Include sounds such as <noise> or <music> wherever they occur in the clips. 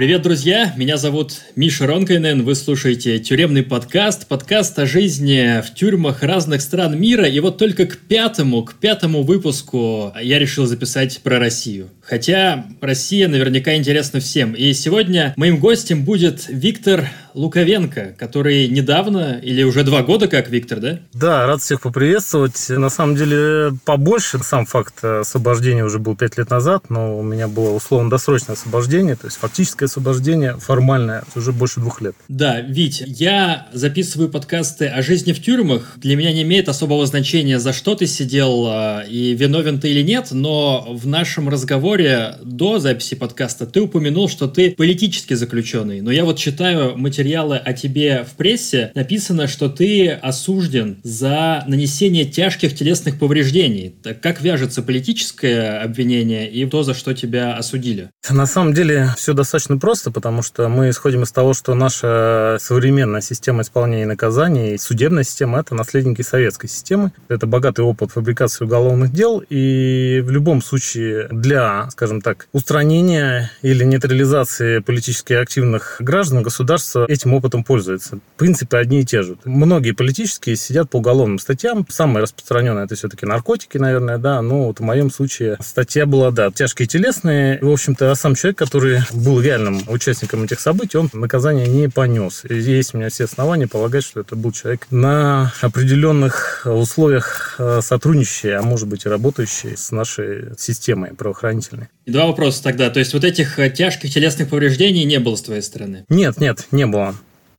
Привет, друзья! Меня зовут Миша Ронкайнен. Вы слушаете тюремный подкаст, подкаст о жизни в тюрьмах разных стран мира. И вот только к пятому, к пятому выпуску я решил записать про Россию. Хотя Россия наверняка интересна всем. И сегодня моим гостем будет Виктор Луковенко, который недавно, или уже два года как Виктор, да? Да, рад всех поприветствовать. На самом деле побольше. Сам факт освобождения уже был пять лет назад, но у меня было условно-досрочное освобождение, то есть фактическое освобождение формальное уже больше двух лет. Да, Вить, я записываю подкасты о жизни в тюрьмах. Для меня не имеет особого значения, за что ты сидел а, и виновен ты или нет, но в нашем разговоре до записи подкаста ты упомянул, что ты политически заключенный. Но я вот читаю материал материалы о тебе в прессе написано, что ты осужден за нанесение тяжких телесных повреждений. Так как вяжется политическое обвинение и то, за что тебя осудили? На самом деле все достаточно просто, потому что мы исходим из того, что наша современная система исполнения наказаний, судебная система – это наследники советской системы. Это богатый опыт фабрикации уголовных дел, и в любом случае для, скажем так, устранения или нейтрализации политически активных граждан государство этим опытом пользуется. В принципе, одни и те же. Многие политические сидят по уголовным статьям. Самое распространенное это все-таки наркотики, наверное, да. Но вот в моем случае статья была, да, тяжкие телесные. В общем-то, а сам человек, который был реальным участником этих событий, он наказание не понес. И есть у меня все основания полагать, что это был человек на определенных условиях э, сотрудничающий, а может быть и работающий с нашей системой правоохранительной. Два вопроса тогда. То есть вот этих э, тяжких телесных повреждений не было с твоей стороны? Нет, нет, не было.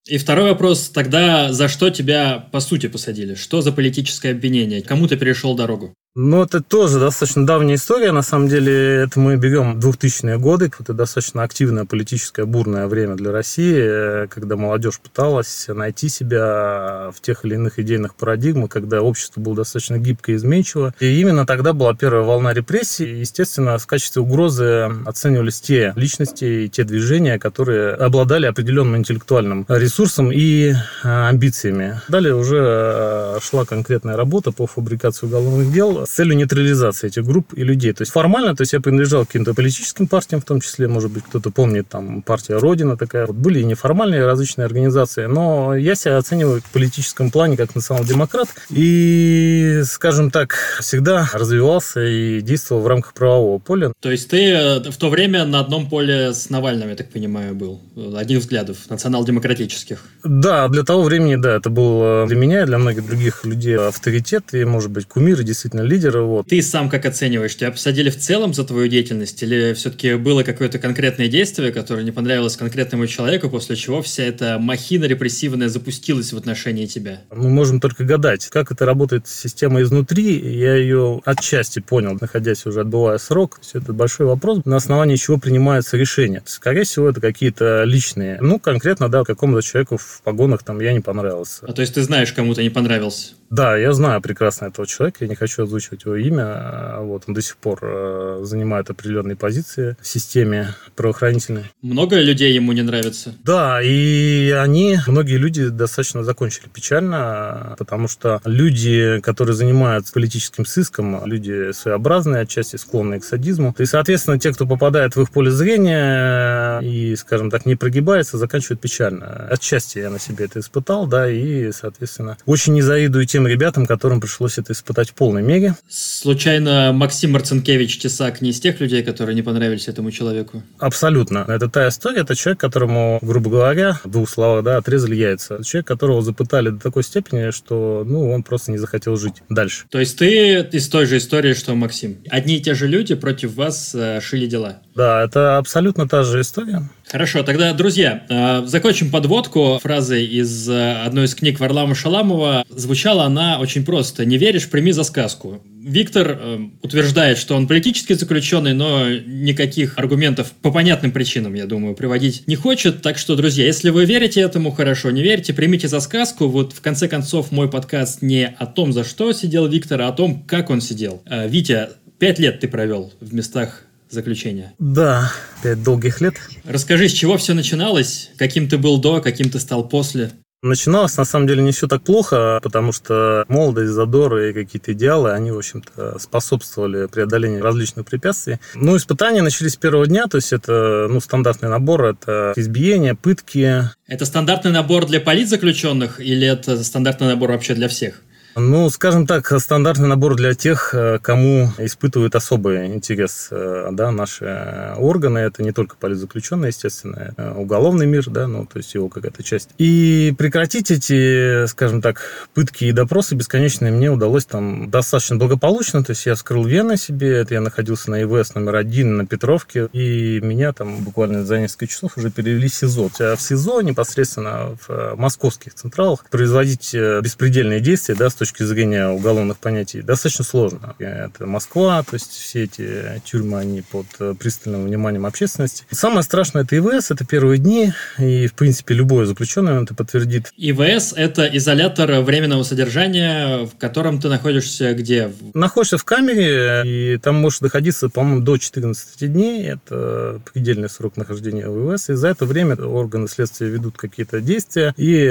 И второй вопрос, тогда за что тебя по сути посадили? Что за политическое обвинение? Кому ты перешел дорогу? Ну, это тоже достаточно давняя история. На самом деле, это мы берем 2000-е годы. Это достаточно активное политическое бурное время для России, когда молодежь пыталась найти себя в тех или иных идейных парадигмах, когда общество было достаточно гибко и изменчиво. И именно тогда была первая волна репрессий. естественно, в качестве угрозы оценивались те личности и те движения, которые обладали определенным интеллектуальным ресурсом и а, амбициями. Далее уже а, шла конкретная работа по фабрикации уголовных дел с целью нейтрализации этих групп и людей. То есть формально, то есть я принадлежал к каким-то политическим партиям, в том числе, может быть, кто-то помнит, там, партия Родина такая. Вот были и неформальные различные организации, но я себя оцениваю в политическом плане как национал-демократ и, скажем так, всегда развивался и действовал в рамках правового поля. То есть ты э, в то время на одном поле с Навальным, я так понимаю, был? Один взглядов, национал-демократических. Да, для того времени, да, это был э, для меня и для многих других людей авторитет и, может быть, кумир, и действительно лидера. Вот. Ты сам как оцениваешь? Тебя посадили в целом за твою деятельность? Или все-таки было какое-то конкретное действие, которое не понравилось конкретному человеку, после чего вся эта махина репрессивная запустилась в отношении тебя? Мы можем только гадать, как это работает система изнутри. Я ее отчасти понял, находясь уже отбывая срок. Все это большой вопрос, на основании чего принимаются решения. Скорее всего, это какие-то личные. Ну, конкретно, да, какому-то человеку в погонах там я не понравился. А то есть ты знаешь, кому-то не понравился? Да, я знаю прекрасно этого человека, я не хочу озвучивать его имя. А вот он до сих пор э, занимает определенные позиции в системе правоохранительной. Много людей ему не нравится? Да, и они, многие люди достаточно закончили печально, потому что люди, которые занимаются политическим сыском, люди своеобразные, отчасти склонные к садизму. И, соответственно, те, кто попадает в их поле зрения и, скажем так, не прогибается, заканчивают печально. Отчасти я на себе это испытал, да, и, соответственно, очень не завидую тем ребятам, которым пришлось это испытать в полной мере. Случайно Максим Марцинкевич Тесак не из тех людей, которые не понравились этому человеку? Абсолютно. Это та история, это человек, которому, грубо говоря, в двух словах, да, отрезали яйца. Человек, которого запытали до такой степени, что, ну, он просто не захотел жить дальше. То есть ты из той же истории, что Максим? Одни и те же люди против вас э, шили дела? Да, это абсолютно та же история. Хорошо, тогда, друзья, э, закончим подводку фразой из э, одной из книг Варлама Шаламова. Звучала она очень просто. «Не веришь, прими за сказку». Виктор э, утверждает, что он политически заключенный, но никаких аргументов по понятным причинам, я думаю, приводить не хочет. Так что, друзья, если вы верите этому, хорошо, не верите, примите за сказку. Вот в конце концов мой подкаст не о том, за что сидел Виктор, а о том, как он сидел. Витя, пять лет ты провел в местах заключения. Да, пять долгих лет. Расскажи, с чего все начиналось? Каким ты был до, каким ты стал после? Начиналось, на самом деле, не все так плохо, потому что молодость, задор и какие-то идеалы, они, в общем-то, способствовали преодолению различных препятствий. Ну, испытания начались с первого дня, то есть это, ну, стандартный набор, это избиение, пытки. Это стандартный набор для политзаключенных или это стандартный набор вообще для всех? Ну, скажем так, стандартный набор для тех, э, кому испытывают особый интерес э, да, наши органы. Это не только политзаключенные, естественно, э, уголовный мир, да, ну, то есть его какая-то часть. И прекратить эти, скажем так, пытки и допросы бесконечные мне удалось там достаточно благополучно. То есть я вскрыл вены себе, это я находился на ИВС номер один на Петровке, и меня там буквально за несколько часов уже перевели в СИЗО. А в СИЗО непосредственно в московских централах производить беспредельные действия, да, точки зрения уголовных понятий достаточно сложно. Это Москва, то есть все эти тюрьмы, они под э, пристальным вниманием общественности. Самое страшное это ИВС, это первые дни, и, в принципе, любой заключенный это подтвердит. ИВС – это изолятор временного содержания, в котором ты находишься где? Находишься в камере, и там можешь находиться, по-моему, до 14 дней. Это предельный срок нахождения в ИВС. И за это время органы следствия ведут какие-то действия и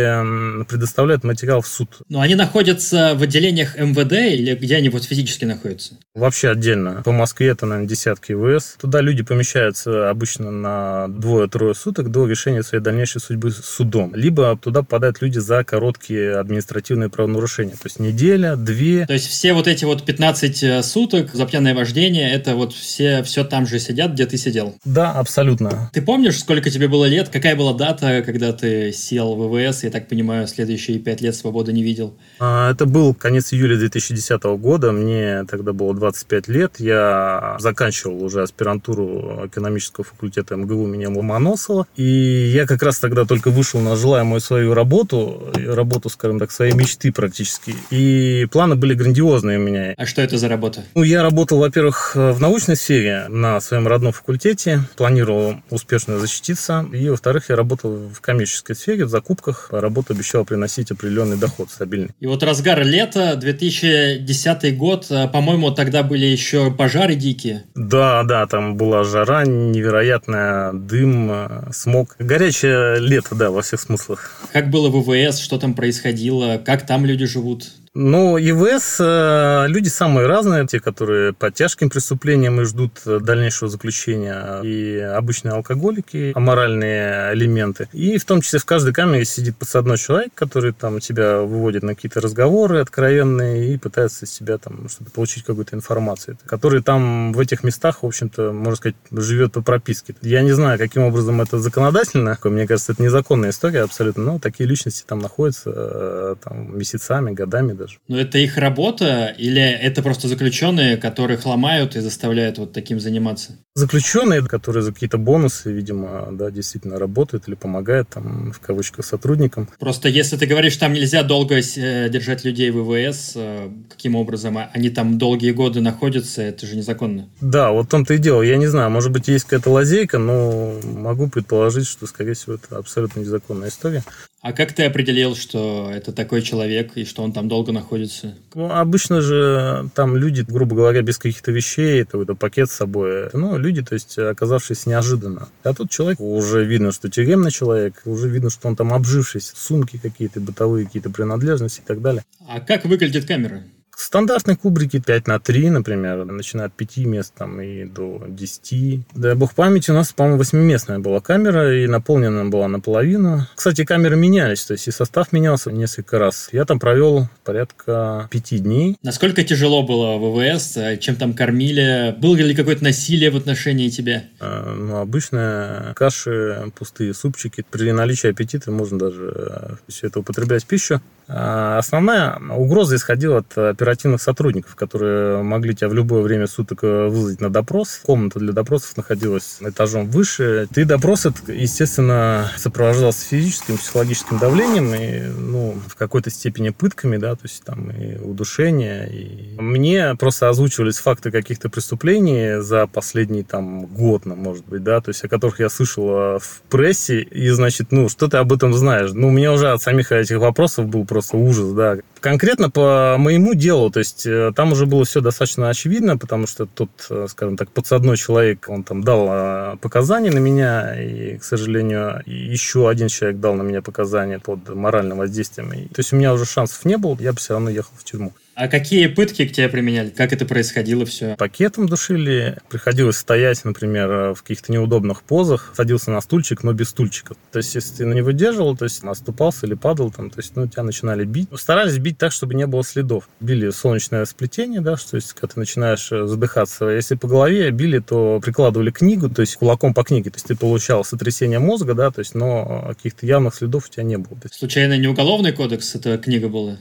предоставляют материал в суд. Но они находятся в отделениях МВД или где они вот физически находятся? Вообще отдельно. По Москве это, наверное, десятки ВС. Туда люди помещаются обычно на двое-трое суток до решения своей дальнейшей судьбы судом. Либо туда попадают люди за короткие административные правонарушения. То есть неделя, две. То есть все вот эти вот 15 э, суток за пьяное вождение, это вот все, все там же сидят, где ты сидел? Да, абсолютно. Ты помнишь, сколько тебе было лет? Какая была дата, когда ты сел в ВВС? Я так понимаю, следующие пять лет свободы не видел. А, это был конец июля 2010 года, мне тогда было 25 лет, я заканчивал уже аспирантуру экономического факультета МГУ имени Ломоносова, и я как раз тогда только вышел на желаемую свою работу, работу, скажем так, своей мечты практически, и планы были грандиозные у меня. А что это за работа? Ну, я работал, во-первых, в научной сфере на своем родном факультете, планировал успешно защититься, и, во-вторых, я работал в коммерческой сфере, в закупках, работа обещала приносить определенный доход стабильный. И вот разгар лета, 2010 год, э, по-моему, тогда были еще пожары дикие. Да, да, там была жара невероятная, дым, э, смог. Горячее лето, да, во всех смыслах. Как было в ВВС, что там происходило, как там люди живут? Ну, ИВС э, люди самые разные, те, которые по тяжким преступлениям и ждут дальнейшего заключения, и обычные алкоголики, аморальные элементы. И в том числе в каждой камере сидит подсадной человек, который там тебя выводит на какие-то разговоры откровенные и пытается из себя там что-то получить какую-то информацию, который там в этих местах, в общем-то, можно сказать, живет по прописке. Я не знаю, каким образом это законодательно, мне кажется, это незаконная история абсолютно, но такие личности там находятся э, там, месяцами, годами даже. Но это их работа или это просто заключенные, которых ломают и заставляют вот таким заниматься? Заключенные, которые за какие-то бонусы, видимо, да, действительно работают или помогают там, в кавычках, сотрудникам. Просто если ты говоришь, там нельзя долго э, держать людей в ВВС, э, каким образом они там долгие годы находятся, это же незаконно. Да, вот в том-то и дело. Я не знаю, может быть, есть какая-то лазейка, но могу предположить, что, скорее всего, это абсолютно незаконная история. А как ты определил, что это такой человек и что он там долго находится? Ну, обычно же там люди, грубо говоря, без каких-то вещей, это, это пакет с собой. Ну, люди, то есть, оказавшись неожиданно. А тут человек, уже видно, что тюремный человек, уже видно, что он там обжившись, сумки какие-то, бытовые какие-то принадлежности и так далее. А как выглядит камера? Стандартные кубрики 5 на 3, например, начиная от 5 мест там, и до 10. Дай бог памяти, у нас, по-моему, 8-местная была камера, и наполнена была наполовину. Кстати, камеры менялись, то есть и состав менялся несколько раз. Я там провел порядка 5 дней. Насколько тяжело было в ВВС? Чем там кормили? Было ли какое-то насилие в отношении тебя? А, ну, обычно каши, пустые супчики. При наличии аппетита можно даже все это употреблять в пищу. А основная угроза исходила от оперативных сотрудников, которые могли тебя в любое время суток э, вызвать на допрос. Комната для допросов находилась этажом выше. Ты допрос, естественно, сопровождался физическим, психологическим давлением и, ну, в какой-то степени пытками, да, то есть там и удушение. И... Мне просто озвучивались факты каких-то преступлений за последний там год, ну, может быть, да, то есть о которых я слышал э, в прессе, и, значит, ну, что ты об этом знаешь? Ну, у меня уже от самих этих вопросов был просто просто ужас, да. Конкретно по моему делу, то есть э, там уже было все достаточно очевидно, потому что тут, э, скажем так, подсадной человек, он там дал э, показания на меня, и, к сожалению, еще один человек дал на меня показания под моральным воздействием. То есть у меня уже шансов не было, я бы все равно ехал в тюрьму. А какие пытки к тебе применяли? Как это происходило все? Пакетом душили. Приходилось стоять, например, в каких-то неудобных позах. Садился на стульчик, но без стульчиков. То есть, если ты не выдерживал, то есть оступался или падал, там, то есть, ну, тебя начинали бить. Старались бить так, чтобы не было следов. Били солнечное сплетение, да, что есть, когда ты начинаешь э, задыхаться. Если по голове били, то прикладывали книгу, то есть кулаком по книге. То есть, ты получал сотрясение мозга, да, то есть, но каких-то явных следов у тебя не было. Случайно не уголовный кодекс эта книга была?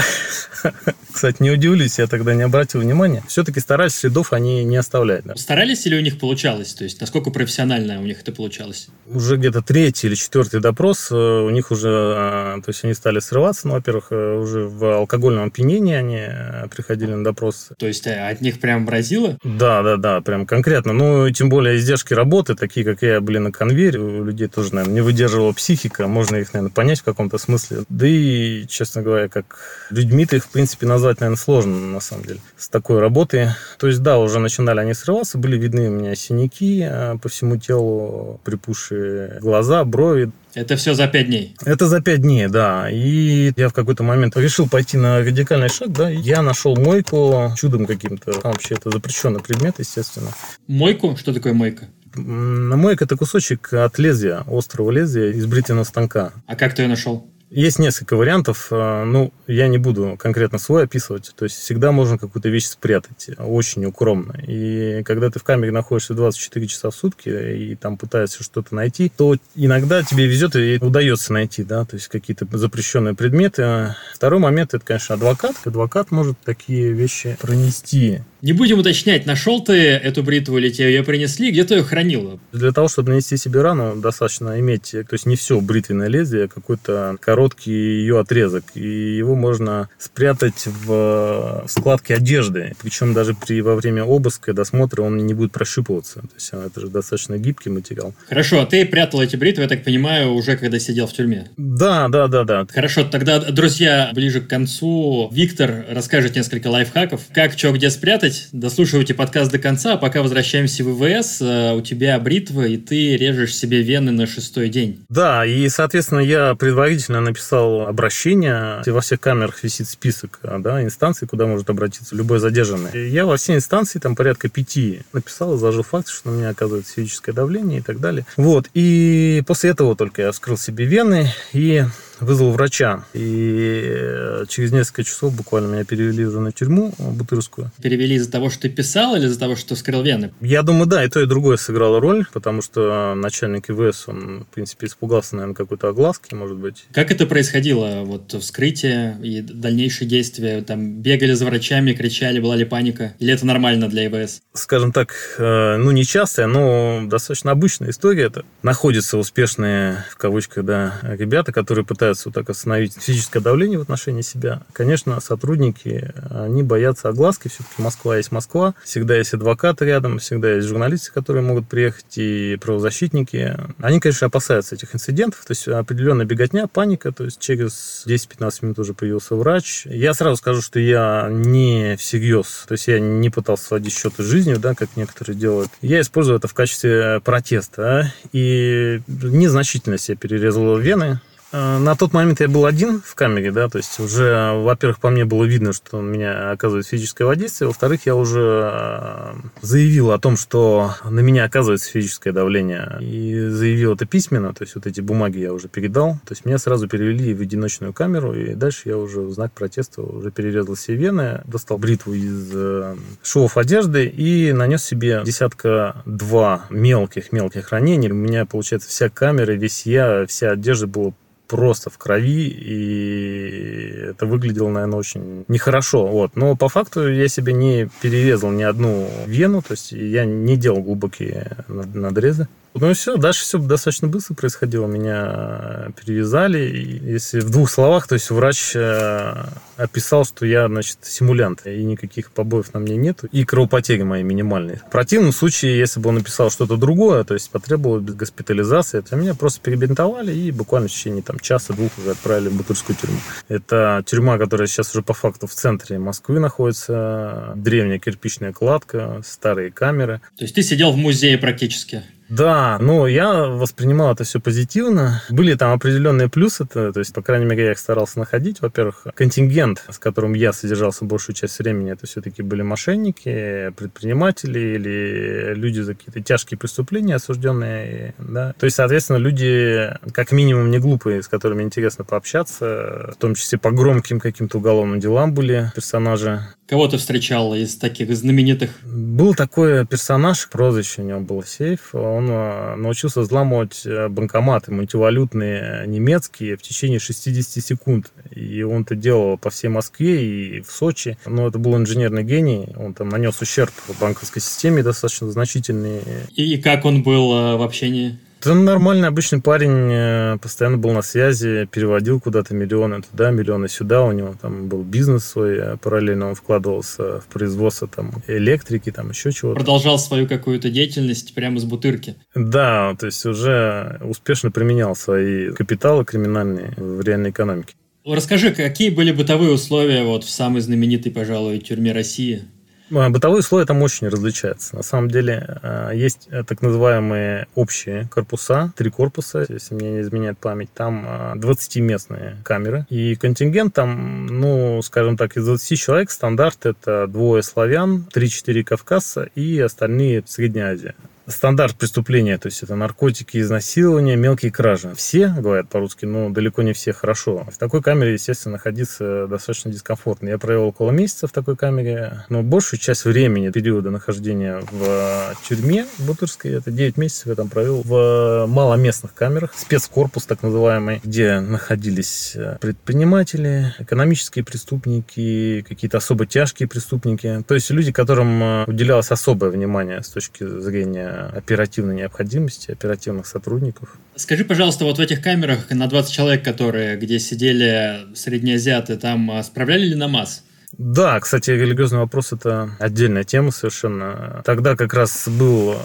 <laughs> Кстати, не удивлюсь, я тогда не обратил внимания. Все-таки старались, следов они не оставлять. Да. Старались или у них получалось? То есть, насколько профессионально у них это получалось? Уже где-то третий или четвертый допрос, э, у них уже, э, то есть, они стали срываться, ну, во-первых, э, уже в алкогольном опьянении они приходили на допрос. То есть, от них прям бразило? Да, да, да, прям конкретно. Ну, тем более, издержки работы, такие, как я, были на конвейере, у людей тоже, наверное, не выдерживала психика, можно их, наверное, понять в каком-то смысле. Да и, честно говоря, как людьми-то их, в принципе, назвать, наверное, сложно, на самом деле, с такой работой. То есть, да, уже начинали они срываться, были видны у меня синяки э, по всему телу, припухшие глаза, брови. Это все за пять дней? Это за пять дней, да. И я в какой-то момент решил пойти на радикальный шаг, да. Я нашел мойку чудом каким-то. Там вообще это запрещенный предмет, естественно. Мойку? Что такое мойка? Мойка – это кусочек от лезвия, острого лезвия из бритвенного станка. А как ты ее нашел? Есть несколько вариантов. Э, ну, я не буду конкретно свой описывать. То есть всегда можно какую-то вещь спрятать очень укромно. И когда ты в камере находишься 24 часа в сутки и там пытаешься что-то найти, то иногда тебе везет и удается найти, да, то есть какие-то запрещенные предметы. Второй момент это, конечно, адвокат. Адвокат может такие вещи пронести не будем уточнять, нашел ты эту бритву или тебе ее принесли, где ты ее хранил? Для того, чтобы нанести себе рану, достаточно иметь, то есть не все бритвенное лезвие, а какой-то короткий ее отрезок. И его можно спрятать в складке одежды. Причем даже при, во время обыска, досмотра он не будет прощупываться. То есть это же достаточно гибкий материал. Хорошо, а ты прятал эти бритвы, я так понимаю, уже когда сидел в тюрьме? Да, да, да, да. Хорошо, тогда, друзья, ближе к концу Виктор расскажет несколько лайфхаков, как, что, где спрятать. Дослушивайте подкаст до конца, а пока возвращаемся в ВВС. Э, у тебя бритва, и ты режешь себе вены на шестой день. Да, и, соответственно, я предварительно написал обращение. Во всех камерах висит список да, инстанций, куда может обратиться любой задержанный. И я во все инстанции, там порядка пяти, написал, изложил факт, что на меня оказывается физическое давление и так далее. Вот. И после этого только я вскрыл себе вены и вызвал врача. И э, через несколько часов буквально меня перевели уже на тюрьму Бутырскую. Перевели из-за того, что ты писал или из-за того, что скрыл вены? Я думаю, да, и то, и другое сыграло роль, потому что начальник ИВС, он, в принципе, испугался, наверное, какой-то огласки, может быть. Как это происходило? Вот вскрытие и дальнейшие действия? Там бегали за врачами, кричали, была ли паника? Или это нормально для ИВС? Скажем так, э, ну, не частая, но достаточно обычная история. Это находятся успешные, в кавычках, да, ребята, которые пытаются пытаются вот так остановить физическое давление в отношении себя. Конечно, сотрудники, они боятся огласки. Все-таки Москва есть Москва. Всегда есть адвокаты рядом, всегда есть журналисты, которые могут приехать, и правозащитники. Они, конечно, опасаются этих инцидентов. То есть определенная беготня, паника. То есть через 10-15 минут уже появился врач. Я сразу скажу, что я не всерьез. То есть я не пытался сводить счеты жизнью, да, как некоторые делают. Я использую это в качестве протеста. И незначительно себе перерезал вены на тот момент я был один в камере, да, то есть уже, во-первых, по мне было видно, что у меня оказывает физическое воздействие, во-вторых, я уже э, заявил о том, что на меня оказывается физическое давление, и заявил это письменно, то есть вот эти бумаги я уже передал, то есть меня сразу перевели в одиночную камеру, и дальше я уже в знак протеста уже перерезал все вены, достал бритву из э, швов одежды и нанес себе десятка-два мелких-мелких ранений. У меня, получается, вся камера, весь я, вся одежда была просто в крови, и это выглядело, наверное, очень нехорошо. Вот. Но по факту я себе не перерезал ни одну вену, то есть я не делал глубокие надрезы. Ну и все, дальше все достаточно быстро происходило. Меня перевязали. И если в двух словах, то есть врач э, описал, что я, значит, симулянт, и никаких побоев на мне нету, и кровопотери мои минимальные. В противном случае, если бы он написал что-то другое, то есть потребовалось госпитализации, то меня просто перебинтовали и буквально в течение там, часа-двух уже отправили в Бутырскую тюрьму. Это тюрьма, которая сейчас уже по факту в центре Москвы находится, древняя кирпичная кладка, старые камеры. То есть ты сидел в музее практически? Да, но я воспринимал это все позитивно. Были там определенные плюсы, то, то есть, по крайней мере, я их старался находить. Во-первых, контингент, с которым я содержался большую часть времени, это все-таки были мошенники, предприниматели или люди за какие-то тяжкие преступления осужденные. Да? То есть, соответственно, люди как минимум не глупые, с которыми интересно пообщаться, в том числе по громким каким-то уголовным делам были персонажи. Кого ты встречал из таких знаменитых? Был такой персонаж, прозвище у него было Сейф. Он э, научился взламывать э, банкоматы мультивалютные немецкие в течение 60 секунд. И он это делал по всей Москве и в Сочи. Но это был инженерный гений. Он там нанес ущерб банковской системе достаточно значительный. И как он был э, в общении? Да нормальный обычный парень, э, постоянно был на связи, переводил куда-то миллионы туда, миллионы сюда. У него там был бизнес свой, э, параллельно он вкладывался в производство там электрики, там еще чего-то. Продолжал свою какую-то деятельность прямо с бутырки. Да, то есть уже успешно применял свои капиталы криминальные в реальной экономике. Расскажи, какие были бытовые условия вот в самой знаменитой, пожалуй, тюрьме России? А, бытовые слои там очень различаются. На самом деле а, есть э, так называемые общие корпуса, три корпуса, если мне не изменяет память. Там 20-местные а, камеры. И контингент там, ну, скажем так, из 20 человек стандарт это двое славян, 3-4 кавказца и остальные Средняя Азия стандарт преступления, то есть это наркотики, изнасилования, мелкие кражи. Все говорят по-русски, но далеко не все хорошо. В такой камере, естественно, находиться достаточно дискомфортно. Я провел около месяца в такой камере, но большую часть времени, периода нахождения в тюрьме Бутырской, это 9 месяцев я там провел в маломестных камерах, спецкорпус так называемый, где находились предприниматели, экономические преступники, какие-то особо тяжкие преступники, то есть люди, которым уделялось особое внимание с точки зрения оперативной необходимости, оперативных сотрудников. Скажи, пожалуйста, вот в этих камерах на 20 человек, которые, где сидели среднеазиаты, там а, справляли ли намаз? Да, кстати, религиозный вопрос – это отдельная тема совершенно. Тогда как раз был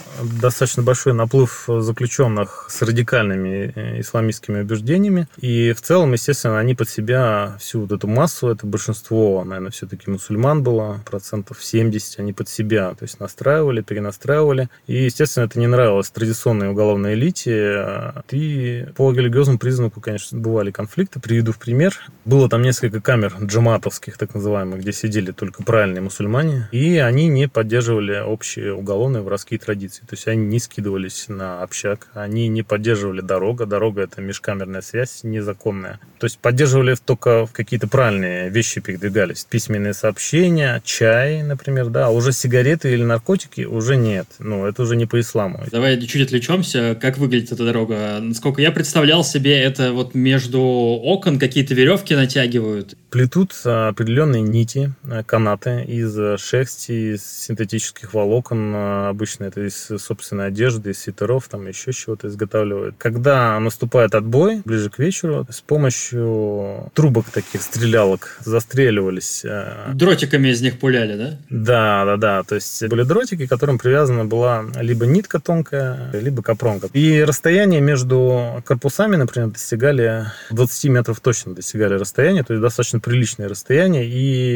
достаточно большой наплыв заключенных с радикальными э, исламистскими убеждениями. И в целом, естественно, они под себя всю вот эту массу, это большинство, наверное, все-таки мусульман было, процентов 70, они под себя, то есть настраивали, перенастраивали. И, естественно, это не нравилось традиционной уголовной элите. И по религиозному признаку, конечно, бывали конфликты. Приведу в пример. Было там несколько камер джаматовских, так называемых, где сидели только правильные мусульмане, и они не поддерживали общие уголовные воровские традиции. То есть они не скидывались на общак, они не поддерживали дорога. Дорога – это межкамерная связь незаконная. То есть поддерживали только какие-то правильные вещи передвигались. Письменные сообщения, чай, например, да. А уже сигареты или наркотики уже нет. Ну, это уже не по исламу. Давай чуть отвлечемся. Как выглядит эта дорога? Насколько я представлял себе, это вот между окон какие-то веревки натягивают. Плетут определенные нити нити, э, канаты из э, шерсти, из синтетических волокон. Э, обычно это из собственной одежды, из свитеров, там еще чего-то изготавливают. Когда наступает отбой, ближе к вечеру, с помощью трубок таких, стрелялок, застреливались. Дротиками из них пуляли, да? Да, да, да. То есть были дротики, к которым привязана была либо нитка тонкая, либо капронка. И расстояние между корпусами, например, достигали 20 метров точно достигали расстояние, то есть достаточно приличное расстояние. И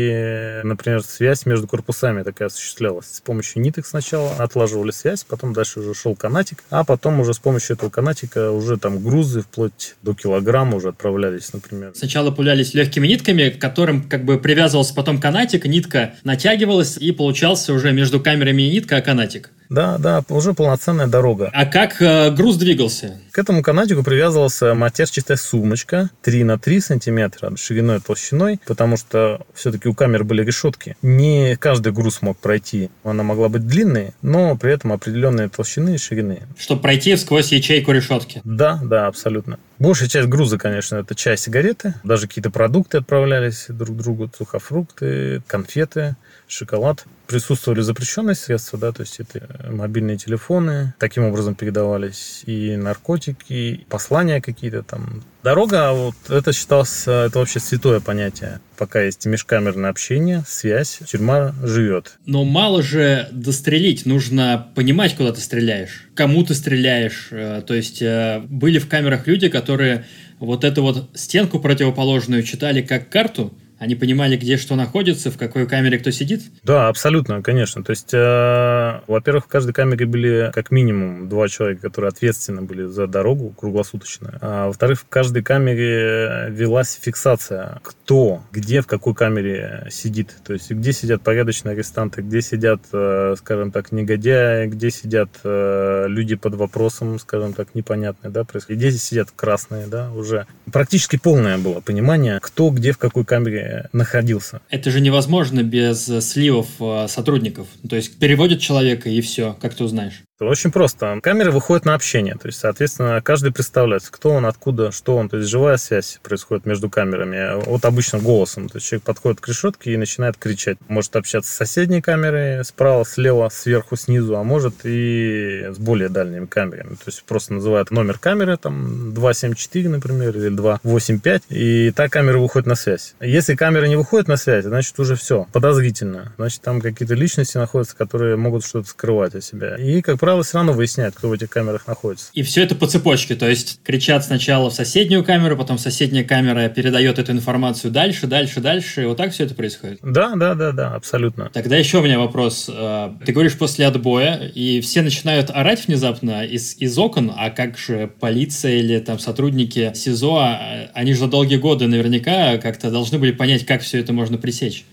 например, связь между корпусами такая осуществлялась. С помощью ниток сначала отлаживали связь, потом дальше уже шел канатик, а потом уже с помощью этого канатика уже там грузы вплоть до килограмма уже отправлялись, например. Сначала пулялись легкими нитками, к которым как бы привязывался потом канатик, нитка натягивалась и получался уже между камерами и нитка, а канатик. Да, да, уже полноценная дорога. А как э, груз двигался? К этому канатику привязывался матерчатая сумочка 3 на 3 сантиметра шириной и толщиной, потому что все-таки у камер были решетки. Не каждый груз мог пройти. Она могла быть длинной, но при этом определенные толщины и ширины. Чтобы пройти сквозь ячейку решетки? Да, да, абсолютно. Большая часть груза, конечно, это чай, сигареты. Даже какие-то продукты отправлялись друг другу, сухофрукты, конфеты, шоколад. Присутствовали запрещенные средства, да, то есть это мобильные телефоны. Таким образом передавались и наркотики, и послания какие-то там. Дорога, вот это считалось, это вообще святое понятие. Пока есть межкамерное общение, связь, тюрьма живет. Но мало же дострелить, нужно понимать, куда ты стреляешь, кому ты стреляешь. Э, то есть э, были в камерах люди, которые вот эту вот стенку противоположную читали как карту, они понимали, где что находится, в какой камере кто сидит? Да, абсолютно, конечно. То есть, э, во-первых, в каждой камере были как минимум два человека, которые ответственны были за дорогу круглосуточно. А во-вторых, в каждой камере велась фиксация, кто, где, в какой камере сидит. То есть, где сидят порядочные арестанты, где сидят, э, скажем так, негодяи, где сидят э, люди под вопросом, скажем так, непонятные, да, происходит. Где сидят красные, да, уже. Практически полное было понимание, кто, где, в какой камере находился. Это же невозможно без сливов э, сотрудников. То есть переводят человека и все, как ты узнаешь. Очень просто. Камеры выходят на общение. То есть, соответственно, каждый представляет, кто он, откуда, что он. То есть, живая связь происходит между камерами. Вот обычно голосом. То есть, человек подходит к решетке и начинает кричать. Может общаться с соседней камерой справа, слева, сверху, снизу, а может и с более дальними камерами. То есть, просто называют номер камеры, там, 274, например, или 285, и та камера выходит на связь. Если камера не выходит на связь, значит, уже все, подозрительно. Значит, там какие-то личности находятся, которые могут что-то скрывать о себе. И, как правило, правило, все равно выясняют, кто в этих камерах находится. И все это по цепочке, то есть кричат сначала в соседнюю камеру, потом соседняя камера передает эту информацию дальше, дальше, дальше, и вот так все это происходит? Да, да, да, да, абсолютно. Тогда еще у меня вопрос. Э, ты говоришь после отбоя, и все начинают орать внезапно из, из окон, а как же полиция или там сотрудники СИЗО, а, они же за долгие годы наверняка как-то должны были понять, как все это можно пресечь.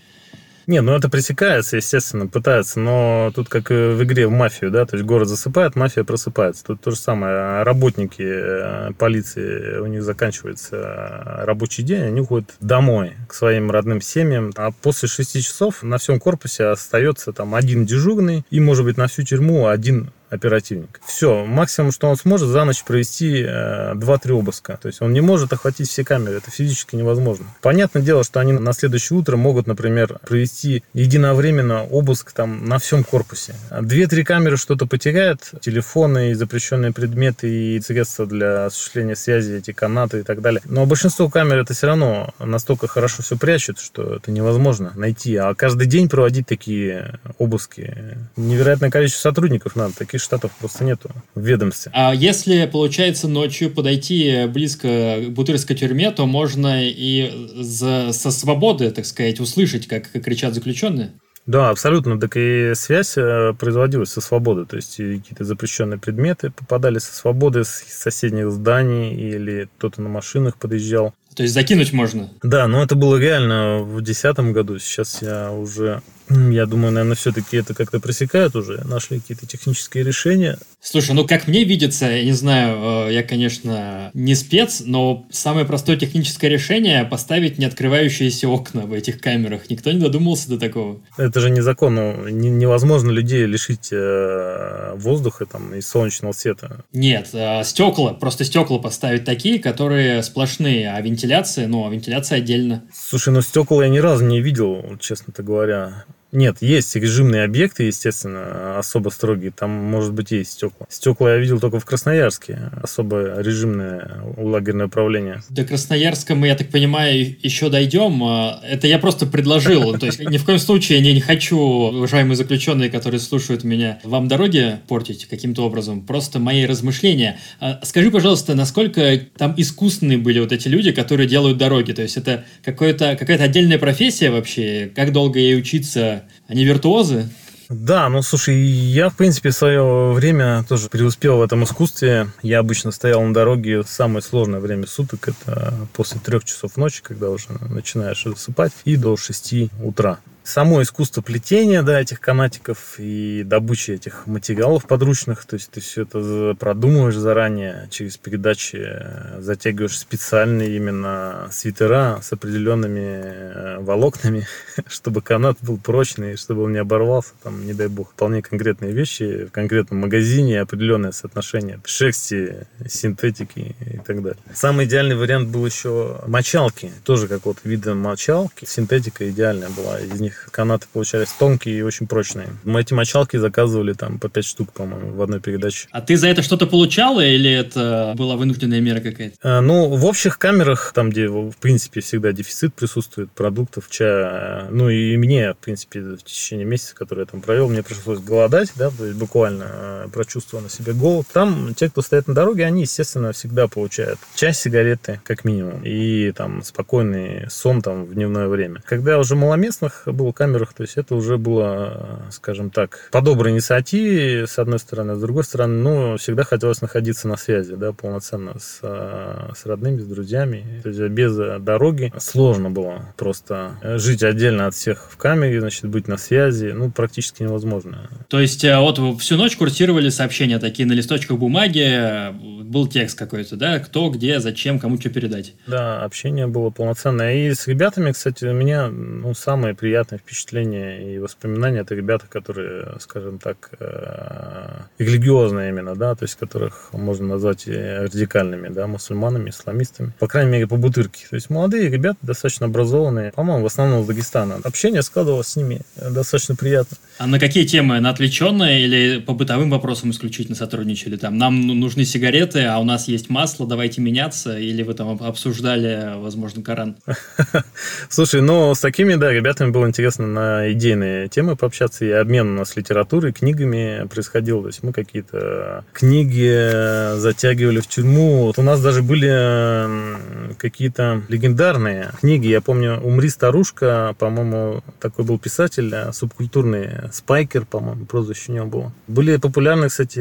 Не, ну это пресекается, естественно, пытается, но тут как в игре в мафию, да, то есть город засыпает, мафия просыпается. Тут то же самое, работники э, полиции, у них заканчивается рабочий день, они уходят домой к своим родным семьям, а после шести часов на всем корпусе остается там один дежурный и, может быть, на всю тюрьму один оперативник. Все, максимум, что он сможет за ночь провести э, 2-3 обыска. То есть он не может охватить все камеры, это физически невозможно. Понятное дело, что они на следующее утро могут, например, провести единовременно обыск там на всем корпусе. Две-три камеры что-то потеряют, телефоны и запрещенные предметы и средства для осуществления связи, эти канаты и так далее. Но большинство камер это все равно настолько хорошо все прячут, что это невозможно найти. А каждый день проводить такие обыски невероятное количество сотрудников надо. Таких таких штатов просто нету в ведомстве. А если, получается, ночью подойти близко к Бутырской тюрьме, то можно и за, со свободы, так сказать, услышать, как, как кричат заключенные? Да, абсолютно. Так и связь э, производилась со свободы. То есть какие-то запрещенные предметы попадали со свободы с соседних зданий или кто-то на машинах подъезжал. То есть закинуть можно? Да, но это было реально в 2010 году. Сейчас я уже я думаю, наверное, все-таки это как-то пресекают уже, нашли какие-то технические решения. Слушай, ну как мне видится, я не знаю, э, я, конечно, не спец, но самое простое техническое решение поставить не открывающиеся окна в этих камерах. Никто не додумался до такого. Это же незаконно. Невозможно людей лишить э, воздуха там, и солнечного света. Нет, э, стекла, просто стекла поставить такие, которые сплошные, а вентиляция, ну, а вентиляция отдельно. Слушай, ну стекла я ни разу не видел, честно-то говоря. Нет, есть режимные объекты, естественно, особо строгие. Там, может быть, есть стекла. Стекла я видел только в Красноярске. Особо режимное лагерное управление. До Красноярска мы, я так понимаю, еще дойдем. А, это я просто предложил. То есть, ни в коем случае я не хочу, уважаемые заключенные, которые слушают меня, вам дороги портить каким-то образом. Просто мои размышления. А, скажи, пожалуйста, насколько там искусственные были вот эти люди, которые делают дороги? То есть, это какая-то отдельная профессия вообще? Как долго ей учиться? Они виртуозы. Да, ну слушай, я, в принципе, в свое время тоже преуспел в этом искусстве. Я обычно стоял на дороге самое сложное время суток. Это после трех часов ночи, когда уже начинаешь засыпать, и до 6 утра. Само искусство плетения, да, этих канатиков и добычи этих материалов подручных, то есть ты все это продумываешь заранее, через передачи э, затягиваешь специальные именно свитера с определенными э, волокнами, <laughs> чтобы канат был прочный, чтобы он не оборвался, там, не дай бог, вполне конкретные вещи в конкретном магазине, определенное соотношение шерсти, синтетики и так далее. Самый идеальный вариант был еще мочалки, тоже какого-то вида мочалки, синтетика идеальная была, из них канаты получались тонкие и очень прочные. Мы эти мочалки заказывали там по 5 штук, по-моему, в одной передаче. А ты за это что-то получал или это была вынужденная мера какая-то? А, ну, в общих камерах, там, где, в принципе, всегда дефицит присутствует продуктов, чая, ну и мне, в принципе, в течение месяца, который я там провел, мне пришлось голодать, да, то есть буквально э, прочувствовал на себе голод. Там те, кто стоят на дороге, они, естественно, всегда получают часть сигареты, как минимум, и там спокойный сон там в дневное время. Когда я уже маломестных был камерах, то есть это уже было, скажем так, по доброй инициативе, с одной стороны, с другой стороны, ну, всегда хотелось находиться на связи, да, полноценно с, с родными, с друзьями. То есть без дороги сложно было просто жить отдельно от всех в камере, значит, быть на связи, ну, практически невозможно. То есть э, вот всю ночь курсировали сообщения такие на листочках бумаги, был текст какой-то, да, кто, где, зачем, кому что передать. Да, общение было полноценное. И с ребятами, кстати, у меня ну, самые приятные впечатления и воспоминания это ребята, которые, скажем так, э, религиозные именно, да, то есть которых можно назвать радикальными, да, мусульманами, исламистами. По крайней мере, по бутырке. То есть молодые ребята, достаточно образованные, по-моему, в основном из Дагестана. Общение складывалось с ними достаточно приятно. А на какие темы? На отвлеченные или по бытовым вопросам исключительно сотрудничали? Там нам нужны сигареты, а у нас есть масло, давайте меняться? Или вы там обсуждали, возможно, Коран? <laughs> Слушай, ну с такими, да, ребятами было интересно на идейные темы пообщаться, и обмен у нас литературой, книгами происходил. То есть мы какие-то книги затягивали в тюрьму. Вот у нас даже были какие-то легендарные книги. Я помню, «Умри, старушка», по-моему, такой был писатель субкультурный Спайкер, по-моему, прозвище у него было. Были популярны, кстати,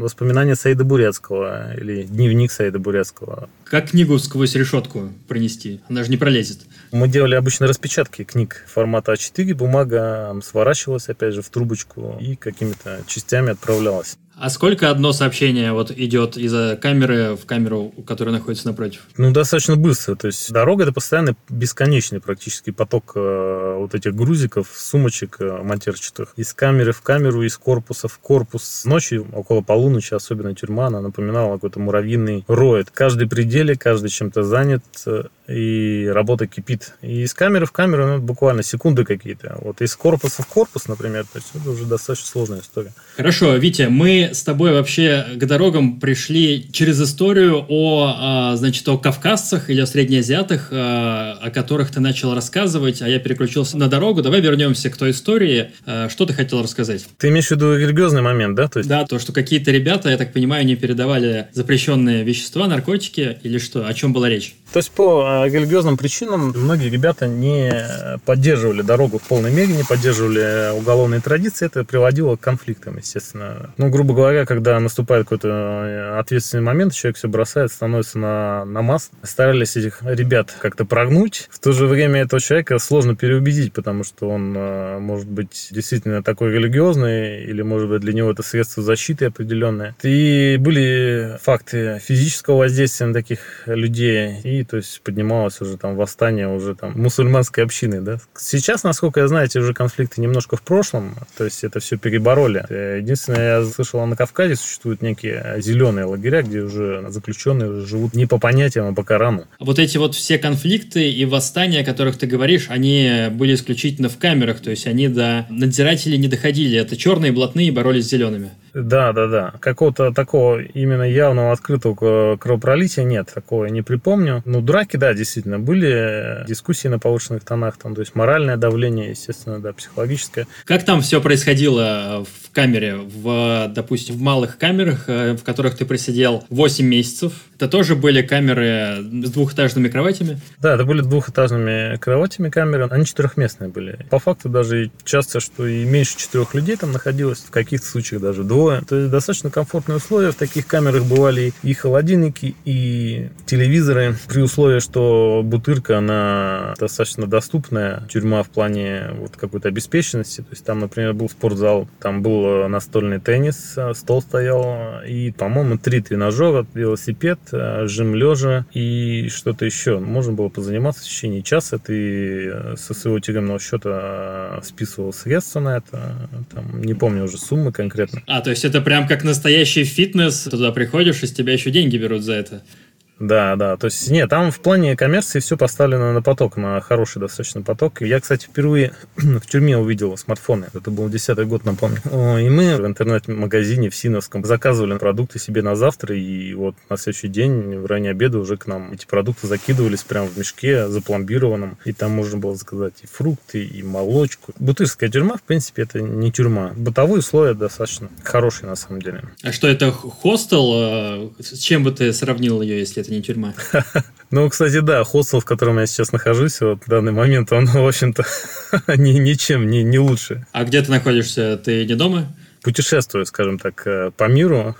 воспоминания Саида Бурецкого или дневник Саида Бурецкого. Как книгу сквозь решетку пронести? Она же не пролезет. Мы делали обычно распечатки книг формата А4, бумага сворачивалась, опять же, в трубочку и какими-то частями отправлялась. А сколько одно сообщение вот идет из камеры в камеру, которая находится напротив? Ну, достаточно быстро. То есть дорога это постоянно бесконечный практически поток э, вот этих грузиков, сумочек э, матерчатых. Из камеры в камеру, из корпуса в корпус. Ночью, около полуночи, особенно тюрьма, она напоминала какой-то муравьиный роет. Каждый пределе, каждый чем-то занят, э, и работа кипит. И из камеры в камеру ну, буквально секунды какие-то. Вот из корпуса в корпус, например, то есть это уже достаточно сложная история. Хорошо, Витя, мы с тобой вообще к дорогам пришли через историю о, а, значит, о кавказцах или о среднеазиатах, а, о которых ты начал рассказывать, а я переключился на дорогу. Давай вернемся к той истории. А, что ты хотел рассказать? Ты имеешь в виду религиозный момент, да? То есть... Да, то, что какие-то ребята, я так понимаю, не передавали запрещенные вещества, наркотики или что? О чем была речь? То есть по религиозным причинам многие ребята не поддерживали дорогу в полной мере, не поддерживали уголовные традиции. Это приводило к конфликтам, естественно. Ну, грубо говоря, когда наступает какой-то э, ответственный момент, человек все бросает, становится на, на масс. Старались этих ребят как-то прогнуть. В то же время этого человека сложно переубедить, потому что он э, может быть действительно такой религиозный, или может быть для него это средство защиты определенное. И были факты физического воздействия на таких людей, и то есть поднималось уже там восстание уже там мусульманской общины, да. Сейчас, насколько я знаю, эти уже конфликты немножко в прошлом, то есть это все перебороли. Единственное, я слышал, на Кавказе существуют некие зеленые лагеря, где уже заключенные живут не по понятиям, а по Корану. Вот эти вот все конфликты и восстания, о которых ты говоришь, они были исключительно в камерах, то есть они до надзирателей не доходили. Это черные блатные боролись с зелеными. Да, да, да. Какого-то такого именно явного открытого кровопролития нет, такого я не припомню. Ну, драки, да, действительно, были дискуссии на повышенных тонах, там, то есть моральное давление, естественно, да, психологическое. Как там все происходило в камере, в, допустим, в малых камерах, э, в которых ты просидел 8 месяцев, Это тоже были камеры с двухэтажными кроватями? Да, это были двухэтажными кроватями камеры. Они четырехместные были. По факту даже часто, что и меньше четырех людей там находилось, в каких-то случаях даже двое. То есть достаточно комфортные условия. В таких камерах бывали и холодильники, и телевизоры. При условии, что Бутырка, она достаточно доступная тюрьма в плане вот какой-то обеспеченности. То есть там, например, был спортзал, там был настольный теннис, стол стоял, и, по-моему, три тренажера, велосипед, жим лежа и что-то еще. Можно было позаниматься в течение часа. Ты со своего тюремного счета списывал средства на это. Там, не помню уже суммы конкретно. А, то есть это прям как настоящий фитнес. Туда приходишь, и с тебя еще деньги берут за это. Да, да. То есть, нет, там в плане коммерции все поставлено на поток, на хороший достаточно поток. Я, кстати, впервые <clears throat> в тюрьме увидел смартфоны. Это был 10 год, напомню. И мы в интернет-магазине в Синовском заказывали продукты себе на завтра, и вот на следующий день в раннее обеда уже к нам эти продукты закидывались прямо в мешке запломбированном, и там можно было заказать и фрукты, и молочку. Бутырская тюрьма, в принципе, это не тюрьма. Бытовые условия достаточно хорошие, на самом деле. А что это, хостел? Э, с чем бы ты сравнил ее, если не тюрьма. <laughs> Ну, кстати, да, хостел, в котором я сейчас нахожусь, вот в данный момент, он, <laughs> в общем-то, <laughs> ни, ничем не, не лучше. А где ты находишься? Ты не дома? Путешествую, скажем так, э, по миру,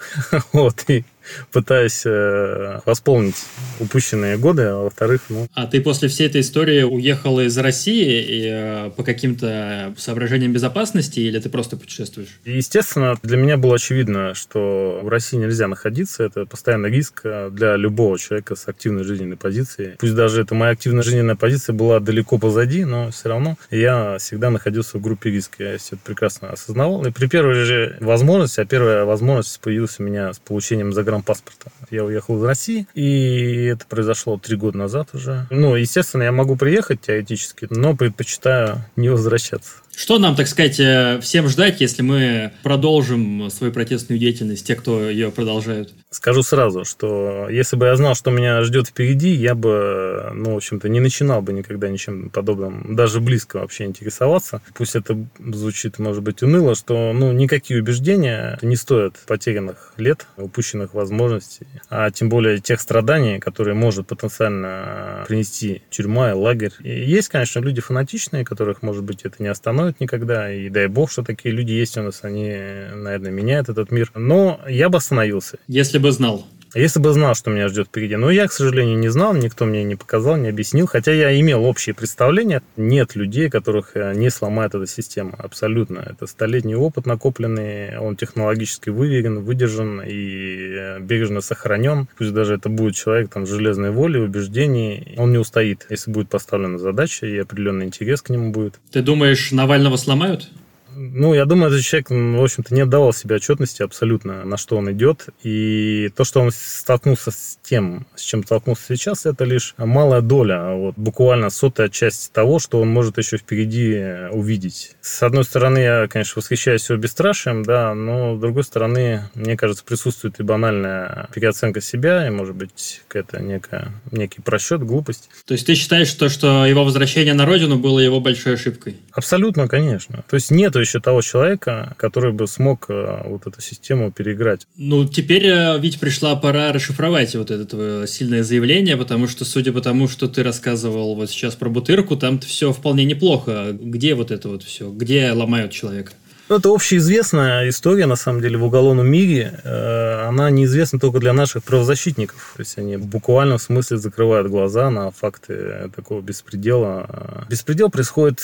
вот, и пытаясь э, восполнить упущенные годы, а во-вторых, ну... А ты после всей этой истории уехал из России и, э, по каким-то соображениям безопасности или ты просто путешествуешь? Естественно, для меня было очевидно, что в России нельзя находиться. Это постоянный риск э, для любого человека с активной жизненной позицией. Пусть даже эта моя активная жизненная позиция была далеко позади, но все равно я всегда находился в группе риска. Я все это прекрасно осознавал. И при первой же возможности, а первая возможность появилась у меня с получением загран паспорта. Я уехал из России, и это произошло три года назад уже. Ну, естественно, я могу приехать теоретически, но предпочитаю не возвращаться. Что нам, так сказать, э, всем ждать, если мы продолжим свою протестную деятельность, те, кто ее продолжают? Скажу сразу, что если бы я знал, что меня ждет впереди, я бы, ну, в общем-то, не начинал бы никогда ничем подобным, даже близко вообще интересоваться. Пусть это звучит, может быть, уныло, что, ну, никакие убеждения не стоят потерянных лет, упущенных возможностей, а тем более тех страданий, которые может потенциально принести тюрьма и лагерь. И есть, конечно, люди фанатичные, которых, может быть, это не остановит, никогда. И дай бог, что такие люди есть у нас. Они, наверное, меняют этот мир. Но я бы остановился. Если бы знал. Если бы знал, что меня ждет впереди. Но я, к сожалению, не знал, никто мне не показал, не объяснил. Хотя я имел общее представление. Нет людей, которых э, не сломает эта система. Абсолютно. Это столетний опыт накопленный. Он технологически выверен, выдержан и э, бережно сохранен. Пусть даже это будет человек там, с железной волей, убеждений. Он не устоит, если будет поставлена задача и определенный интерес к нему будет. Ты думаешь, Навального сломают? Ну, я думаю, этот человек, в общем-то, не отдавал себе отчетности абсолютно, на что он идет. И то, что он столкнулся с тем, с чем столкнулся сейчас, это лишь малая доля, вот буквально сотая часть того, что он может еще впереди увидеть. С одной стороны, я, конечно, восхищаюсь его бесстрашием, да, но с другой стороны, мне кажется, присутствует и банальная переоценка себя, и, может быть, какая-то некая, некий просчет, глупость. То есть ты считаешь, что, что его возвращение на родину было его большой ошибкой? Абсолютно, конечно. То есть нету еще того человека, который бы смог э, вот эту систему переиграть. Ну, теперь э, ведь пришла пора расшифровать вот это твое сильное заявление, потому что, судя по тому, что ты рассказывал вот сейчас про Бутырку, там все вполне неплохо. Где вот это вот все? Где ломают человека? Ну, это общеизвестная история, на самом деле, в уголовном мире. Э, она неизвестна только для наших правозащитников. То есть они в буквальном смысле закрывают глаза на факты такого беспредела. Беспредел происходит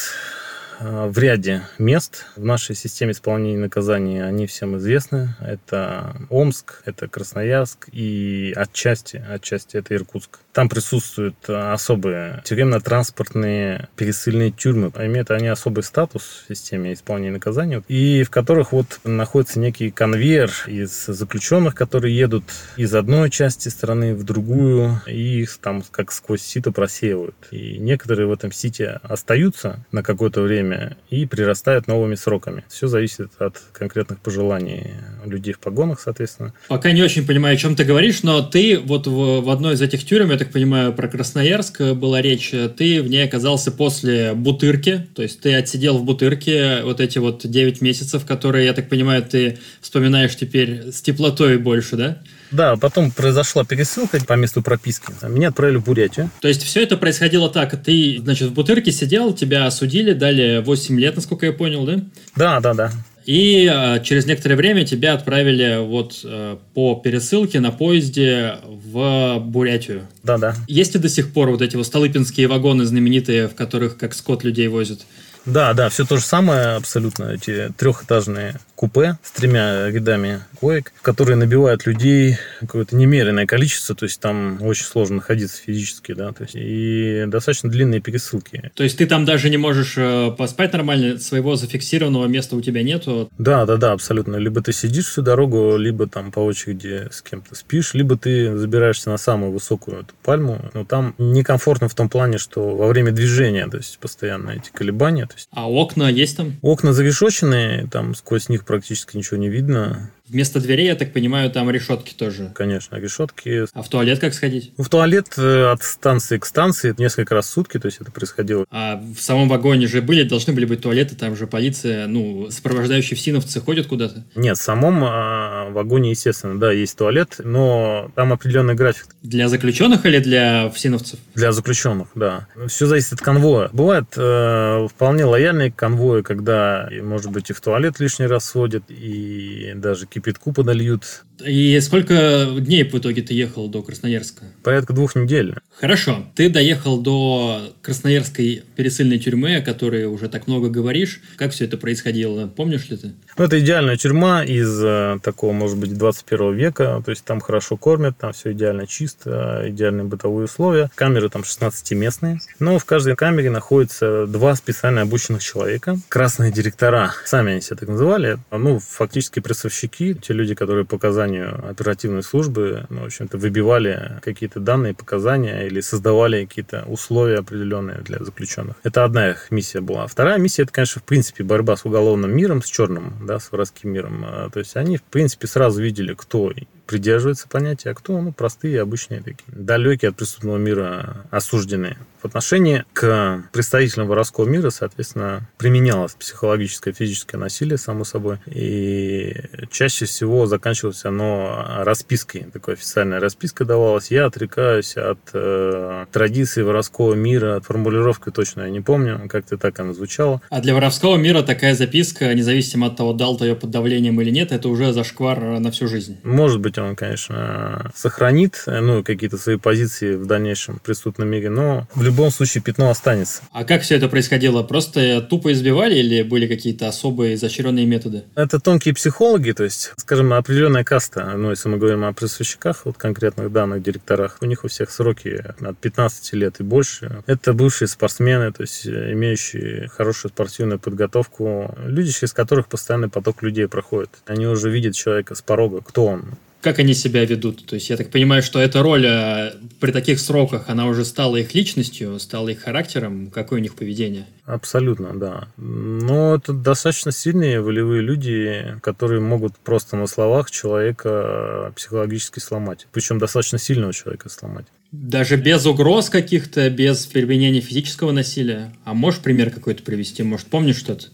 в ряде мест в нашей системе исполнения наказаний. Они всем известны. Это Омск, это Красноярск и отчасти, отчасти это Иркутск. Там присутствуют особые тюремно-транспортные пересыльные тюрьмы. Имеют они особый статус в системе исполнения наказаний, и в которых вот находится некий конвейер из заключенных, которые едут из одной части страны в другую, и их там как сквозь сито просеивают. И некоторые в этом сите остаются на какое-то время и прирастают новыми сроками. Все зависит от конкретных пожеланий людей в погонах, соответственно. Пока не очень понимаю, о чем ты говоришь, но ты вот в, в одной из этих тюрем, это так понимаю, про Красноярск была речь. Ты в ней оказался после Бутырки, то есть ты отсидел в Бутырке вот эти вот 9 месяцев, которые, я так понимаю, ты вспоминаешь теперь с теплотой больше, да? Да, потом произошла пересылка по месту прописки. Меня отправили в Бурятию. То есть все это происходило так. Ты, значит, в Бутырке сидел, тебя осудили, дали 8 лет, насколько я понял, да? Да, да, да. И э, через некоторое время тебя отправили вот э, по пересылке на поезде в Бурятию. Да, да. Есть ли до сих пор вот эти вот столыпинские вагоны знаменитые, в которых как скот людей возят? Да, да, все то же самое абсолютно. Эти трехэтажные купе с тремя рядами коек, которые набивают людей какое-то немеренное количество, то есть там очень сложно находиться физически, да, то есть и достаточно длинные пересылки. То есть ты там даже не можешь э, поспать нормально, своего зафиксированного места у тебя нету? Да, да, да, абсолютно. Либо ты сидишь всю дорогу, либо там по очереди с кем-то спишь, либо ты забираешься на самую высокую эту пальму, но там некомфортно в том плане, что во время движения, то есть постоянно эти колебания. То есть... А окна есть там? Окна зарешоченные, там сквозь них практически ничего не видно. Вместо дверей, я так понимаю, там решетки тоже. Конечно, решетки. А в туалет как сходить? Ну, в туалет э, от станции к станции несколько раз в сутки, то есть это происходило. А в самом вагоне же были, должны были быть туалеты, там же полиция, ну, сопровождающие всиновцы ходят куда-то? Нет, в самом э, вагоне, естественно, да, есть туалет, но там определенный график. Для заключенных или для всиновцев? Для заключенных, да. Все зависит от конвоя. Бывают э, вполне лояльные конвои, когда, может быть, и в туалет лишний раз сводят, и даже кипятку подольют. И сколько дней в итоге ты ехал до Красноярска? Порядка двух недель. Хорошо. Ты доехал до Красноярской пересыльной тюрьмы, о которой уже так много говоришь. Как все это происходило? Помнишь ли ты? Ну, это идеальная тюрьма из э, такого, может быть, 21 века. То есть там хорошо кормят, там все идеально чисто, идеальные бытовые условия. Камеры там 16-местные. Но в каждой камере находится два специально обученных человека. Красные директора. Сами они себя так называли. Ну, фактически прессовщики, те люди, которые показали оказанию оперативной службы, ну, в общем-то, выбивали какие-то данные, показания или создавали какие-то условия определенные для заключенных. Это одна их миссия была. Вторая миссия, это, конечно, в принципе, борьба с уголовным миром, с черным, да, с воровским миром. А, то есть они, в принципе, сразу видели, кто придерживается понятия, а кто, ну, простые, обычные такие, далекие от преступного мира осужденные. В отношении к представителям воровского мира, соответственно, применялось психологическое, физическое насилие, само собой, и чаще всего заканчивалось оно распиской, такой официальная расписка давалась. Я отрекаюсь от э, традиции воровского мира, формулировки точно я не помню, как-то так она звучала. А для воровского мира такая записка, независимо от того, дал ты ее под давлением или нет, это уже зашквар на всю жизнь. Может быть, он, конечно, сохранит ну, какие-то свои позиции в дальнейшем преступном мире, но в любом случае пятно останется. А как все это происходило? Просто тупо избивали или были какие-то особые изощренные методы? Это тонкие психологи, то есть, скажем, определенная каста, ну, если мы говорим о присущиках, вот конкретных данных директорах, у них у всех сроки от 15 лет и больше. Это бывшие спортсмены, то есть имеющие хорошую спортивную подготовку, люди, через которых постоянный поток людей проходит. Они уже видят человека с порога, кто он, как они себя ведут. То есть я так понимаю, что эта роль э, при таких сроках, она уже стала их личностью, стала их характером. Какое у них поведение? Абсолютно, да. Но это достаточно сильные волевые люди, которые могут просто на словах человека психологически сломать. Причем достаточно сильного человека сломать. Даже без угроз каких-то, без применения физического насилия? А можешь пример какой-то привести? Может, помнишь что-то?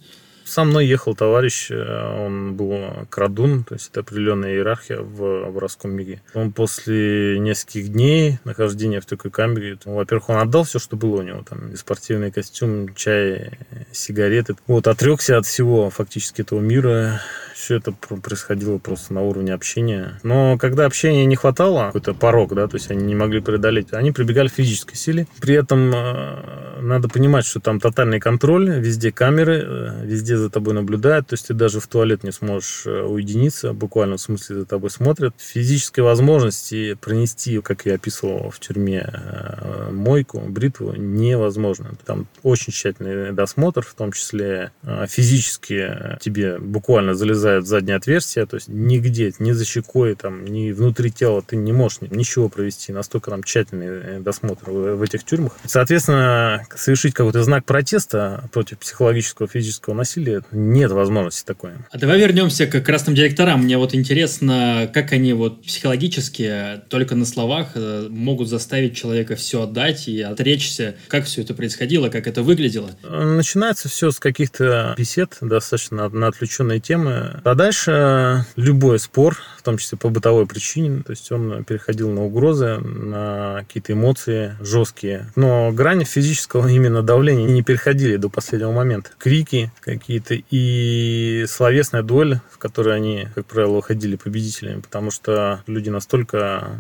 Со мной ехал товарищ, э, он был крадун, то есть это определенная иерархия в воровском мире. Он после нескольких дней нахождения в такой камере, ну, во-первых, он отдал все, что было у него, там, спортивный костюм, чай, сигареты. Вот, отрекся от всего фактически этого мира, все это происходило просто на уровне общения. Но когда общения не хватало, какой-то порог, да, то есть они не могли преодолеть, они прибегали к физической силе. При этом э, надо понимать, что там тотальный контроль, везде камеры, э, везде за тобой наблюдают, то есть ты даже в туалет не сможешь э, уединиться, буквально в смысле за тобой смотрят. Физической возможности пронести, как я описывал в тюрьме, мойку, бритву невозможно. Там очень тщательный досмотр, в том числе физически тебе буквально залезают прорезают заднее отверстие, то есть нигде, ни за щекой, там, ни внутри тела ты не можешь ничего провести, настолько там тщательный э, досмотр в, в этих тюрьмах. Соответственно, совершить какой-то знак протеста против психологического, физического насилия нет возможности такой. А давай вернемся к красным директорам. Мне вот интересно, как они вот психологически только на словах э, могут заставить человека все отдать и отречься. Как все это происходило, как это выглядело? Начинается все с каких-то бесед, достаточно на отвлеченные темы. А дальше любой спор, в том числе по бытовой причине, то есть он переходил на угрозы, на какие-то эмоции жесткие. Но грани физического именно давления не переходили до последнего момента. Крики какие-то и словесная дуэль, в которой они, как правило, уходили победителями, потому что люди настолько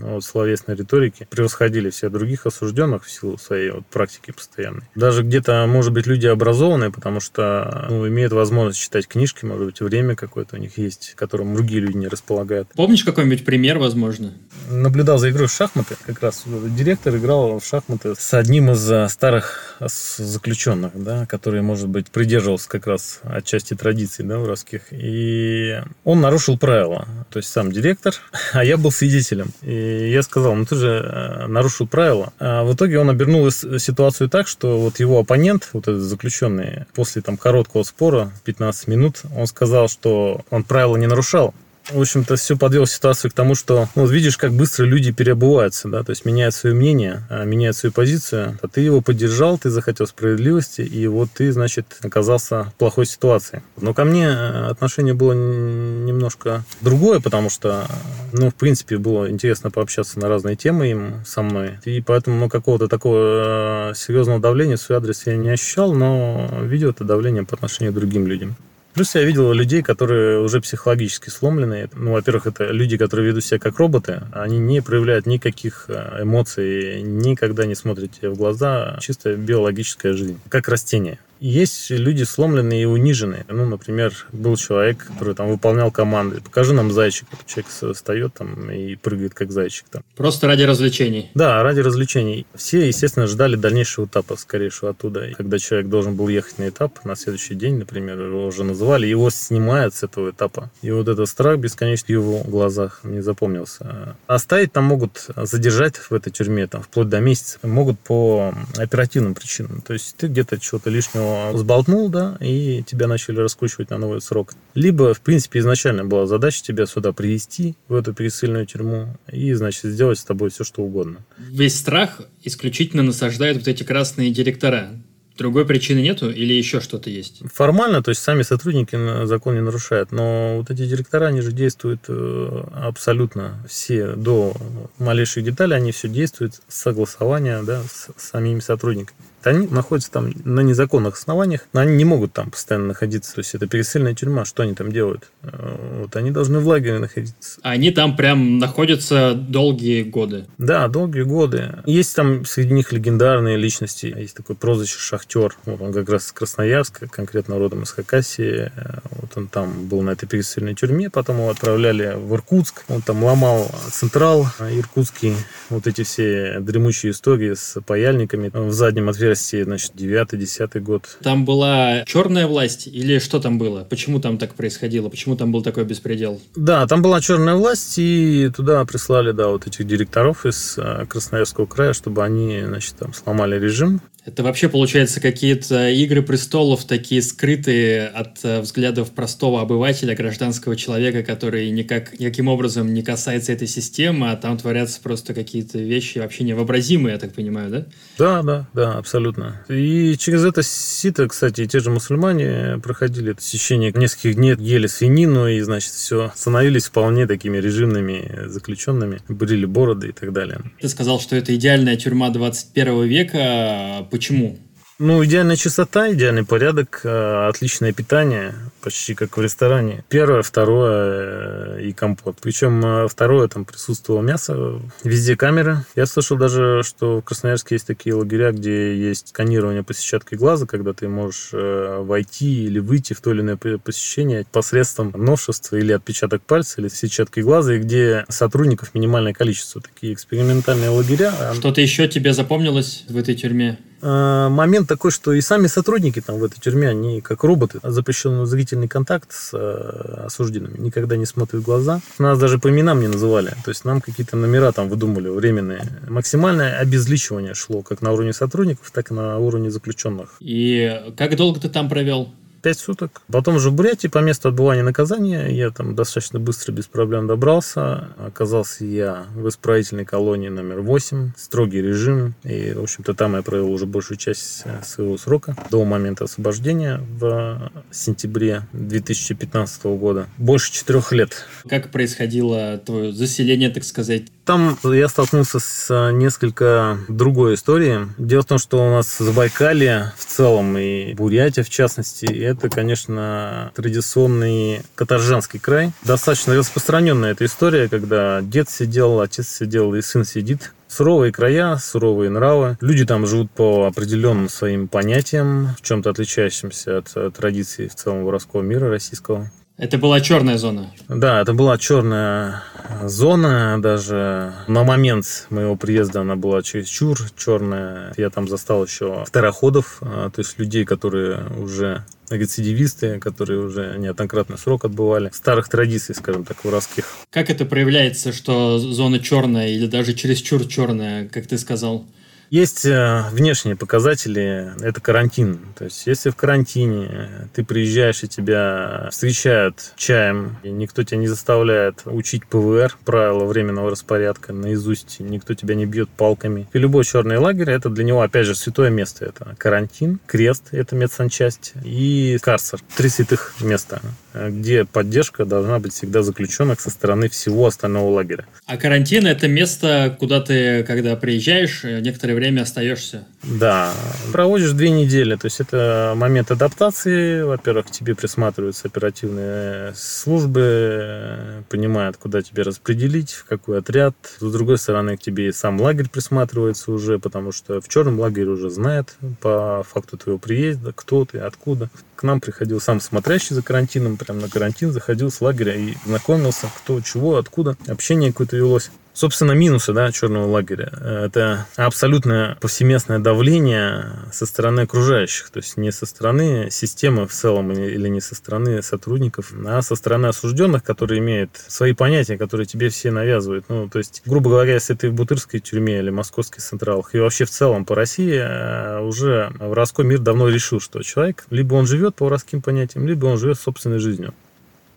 вот, словесной риторики превосходили всех других осужденных в силу своей вот, практики постоянной. Даже где-то, может быть, люди образованные, потому что ну, имеют возможность читать книжки, может быть, время какое-то у них есть, которым другие люди не располагают. Помнишь какой-нибудь пример, возможно? Наблюдал за игрой в шахматы. Как раз директор играл в шахматы с одним из э, старых заключенных, да, который, может быть, придерживался как раз отчасти традиций да, воровских. И он нарушил правила. То есть сам директор, <laughs> а я был свидетелем. И я сказал, ну ты же э, нарушил правила. А в итоге он обернул ситуацию так, что вот его оппонент, вот этот заключенный, после там короткого спора, 15 минут, он сказал, что он правила не нарушал, в общем-то, все подвел ситуацию к тому, что ну, вот видишь, как быстро люди переобуваются, да, то есть меняют свое мнение, а, меняют свою позицию. А ты его поддержал, ты захотел справедливости, и вот ты, значит, оказался в плохой ситуации. Но ко мне э, отношение было немножко другое, потому что, ну, в принципе, было интересно пообщаться на разные темы им со мной. И поэтому, ну, какого-то такого э, серьезного давления в свой адрес я не ощущал, но видел это давление по отношению к другим людям. Плюс я видел людей, которые уже психологически сломлены. Ну, во-первых, это люди, которые ведут себя как роботы. Они не проявляют никаких э, эмоций, никогда не смотрят тебе в глаза. Чисто биологическая жизнь, как растение. Есть люди сломленные и униженные. Ну, например, был человек, который там выполнял команды. Покажи нам зайчик. Человек встает там и прыгает как зайчик. Там. Просто ради развлечений. Да, ради развлечений. Все, естественно, ждали дальнейшего этапа, скорейшего оттуда. И когда человек должен был ехать на этап, на следующий день, например, его уже называли, его снимают с этого этапа. И вот этот страх бесконечный в его глазах не запомнился. Оставить там могут, задержать в этой тюрьме там, вплоть до месяца. Могут по оперативным причинам. То есть ты где-то чего-то лишнего сболтнул, да, и тебя начали раскручивать на новый срок. Либо, в принципе, изначально была задача тебя сюда привести, в эту пересыльную тюрьму, и, значит, сделать с тобой все, что угодно. Весь страх исключительно насаждают вот эти красные директора. Другой причины нету или еще что-то есть? Формально, то есть сами сотрудники закон не нарушают, но вот эти директора, они же действуют э, абсолютно все до малейших деталей, они все действуют с согласования да, с самими сотрудниками они находятся там на незаконных основаниях, но они не могут там постоянно находиться. То есть это пересыльная тюрьма, что они там делают? Э, вот они должны в лагере находиться. Они там прям находятся долгие годы. Да, долгие годы. Есть там среди них легендарные личности. Есть такой прозвище Шахтер. Вот он как раз с Красноярска, конкретно родом из Хакасии. Вот он там был на этой пересыльной тюрьме, потом его отправляли в Иркутск. Он там ломал Централ иркутский. Вот эти все дремучие истории с паяльниками в заднем отверстии России, значит, 9-10 год. Там была черная власть или что там было? Почему там так происходило? Почему там был такой беспредел? Да, там была черная власть, и туда прислали, да, вот этих директоров из э, Красноярского края, чтобы они, значит, там сломали режим. Это вообще, получается, какие-то игры престолов, такие скрытые от э, взглядов простого обывателя, гражданского человека, который никак, никаким образом не касается этой системы, а там творятся просто какие-то вещи вообще невообразимые, я так понимаю, да? Да, да, да, абсолютно. И через это сито, кстати, те же мусульмане проходили это течение нескольких дней, ели свинину и, значит, все, становились вполне такими режимными заключенными, брили бороды и так далее. Ты сказал, что это идеальная тюрьма 21 века Почему? Ну, идеальная чистота, идеальный порядок, э, отличное питание, почти как в ресторане. Первое, второе э, и компот. Причем э, второе, там присутствовало мясо, везде камеры. Я слышал даже, что в Красноярске есть такие лагеря, где есть сканирование по сетчаткой глаза, когда ты можешь войти или выйти в то или иное посещение посредством новшества или отпечаток пальца, или сетчаткой глаза, и где сотрудников минимальное количество. Такие экспериментальные лагеря. Что-то еще тебе запомнилось в этой тюрьме? Э, момент такой, что и сами сотрудники там в этой тюрьме, они как роботы, запрещенный зрительный контакт с э, осужденными, никогда не смотрят в глаза. Нас даже по именам не называли, то есть нам какие-то номера там выдумали временные. Максимальное обезличивание шло как на уровне сотрудников, так и на уровне заключенных. И как долго ты там провел? Пять суток. Потом уже в Бурятии по месту отбывания наказания я там достаточно быстро, без проблем добрался. Оказался я в исправительной колонии номер 8. Строгий режим. И, в общем-то, там я провел уже большую часть э, своего срока до момента освобождения в сентябре 2015 года. Больше четырех лет. Как происходило твое заселение, так сказать? Там я столкнулся с э, несколько другой историей. Дело в том, что у нас Забайкалье в целом и Бурятия в частности, это, конечно, традиционный каторжанский край. Достаточно распространенная эта история, когда дед сидел, отец сидел и сын сидит. Суровые края, суровые нравы. Люди там живут по определенным своим понятиям, в чем-то отличающимся от традиций в целом воровского мира российского. Это была черная зона. Да, это была черная зона. Даже на момент моего приезда она была чересчур черная. Я там застал еще второходов, а, то есть людей, которые уже рецидивисты, которые уже неоднократно срок отбывали. Старых традиций, скажем так, воровских. Как это проявляется, что зона черная или даже чересчур черная, как ты сказал? Есть э, внешние показатели, это карантин. То есть, если в карантине ты приезжаешь и тебя встречают чаем, и никто тебя не заставляет учить ПВР, правила временного распорядка наизусть, никто тебя не бьет палками. И любой черный лагерь, это для него, опять же, святое место. Это карантин, крест, это медсанчасть, и карцер. Три святых места где поддержка должна быть всегда заключенных со стороны всего остального лагеря. А карантин – это место, куда ты, когда приезжаешь, некоторое время остаешься. Да, проводишь две недели, то есть это момент адаптации. Во-первых, к тебе присматриваются оперативные службы, понимают, куда тебе распределить, в какой отряд. С другой стороны, к тебе и сам лагерь присматривается уже, потому что в черном лагере уже знает по факту твоего приезда, кто ты, откуда. К нам приходил сам смотрящий за карантином, прям на карантин заходил с лагеря и знакомился, кто, чего, откуда. Общение какое-то велось. Собственно, минусы да, черного лагеря – это абсолютное повсеместное давление со стороны окружающих, то есть не со стороны системы в целом или не со стороны сотрудников, а со стороны осужденных, которые имеют свои понятия, которые тебе все навязывают. Ну, то есть, грубо говоря, если ты в Бутырской тюрьме или Московских централах и вообще в целом по России, э, уже воровской мир давно решил, что человек либо он живет по воровским понятиям, либо он живет собственной жизнью.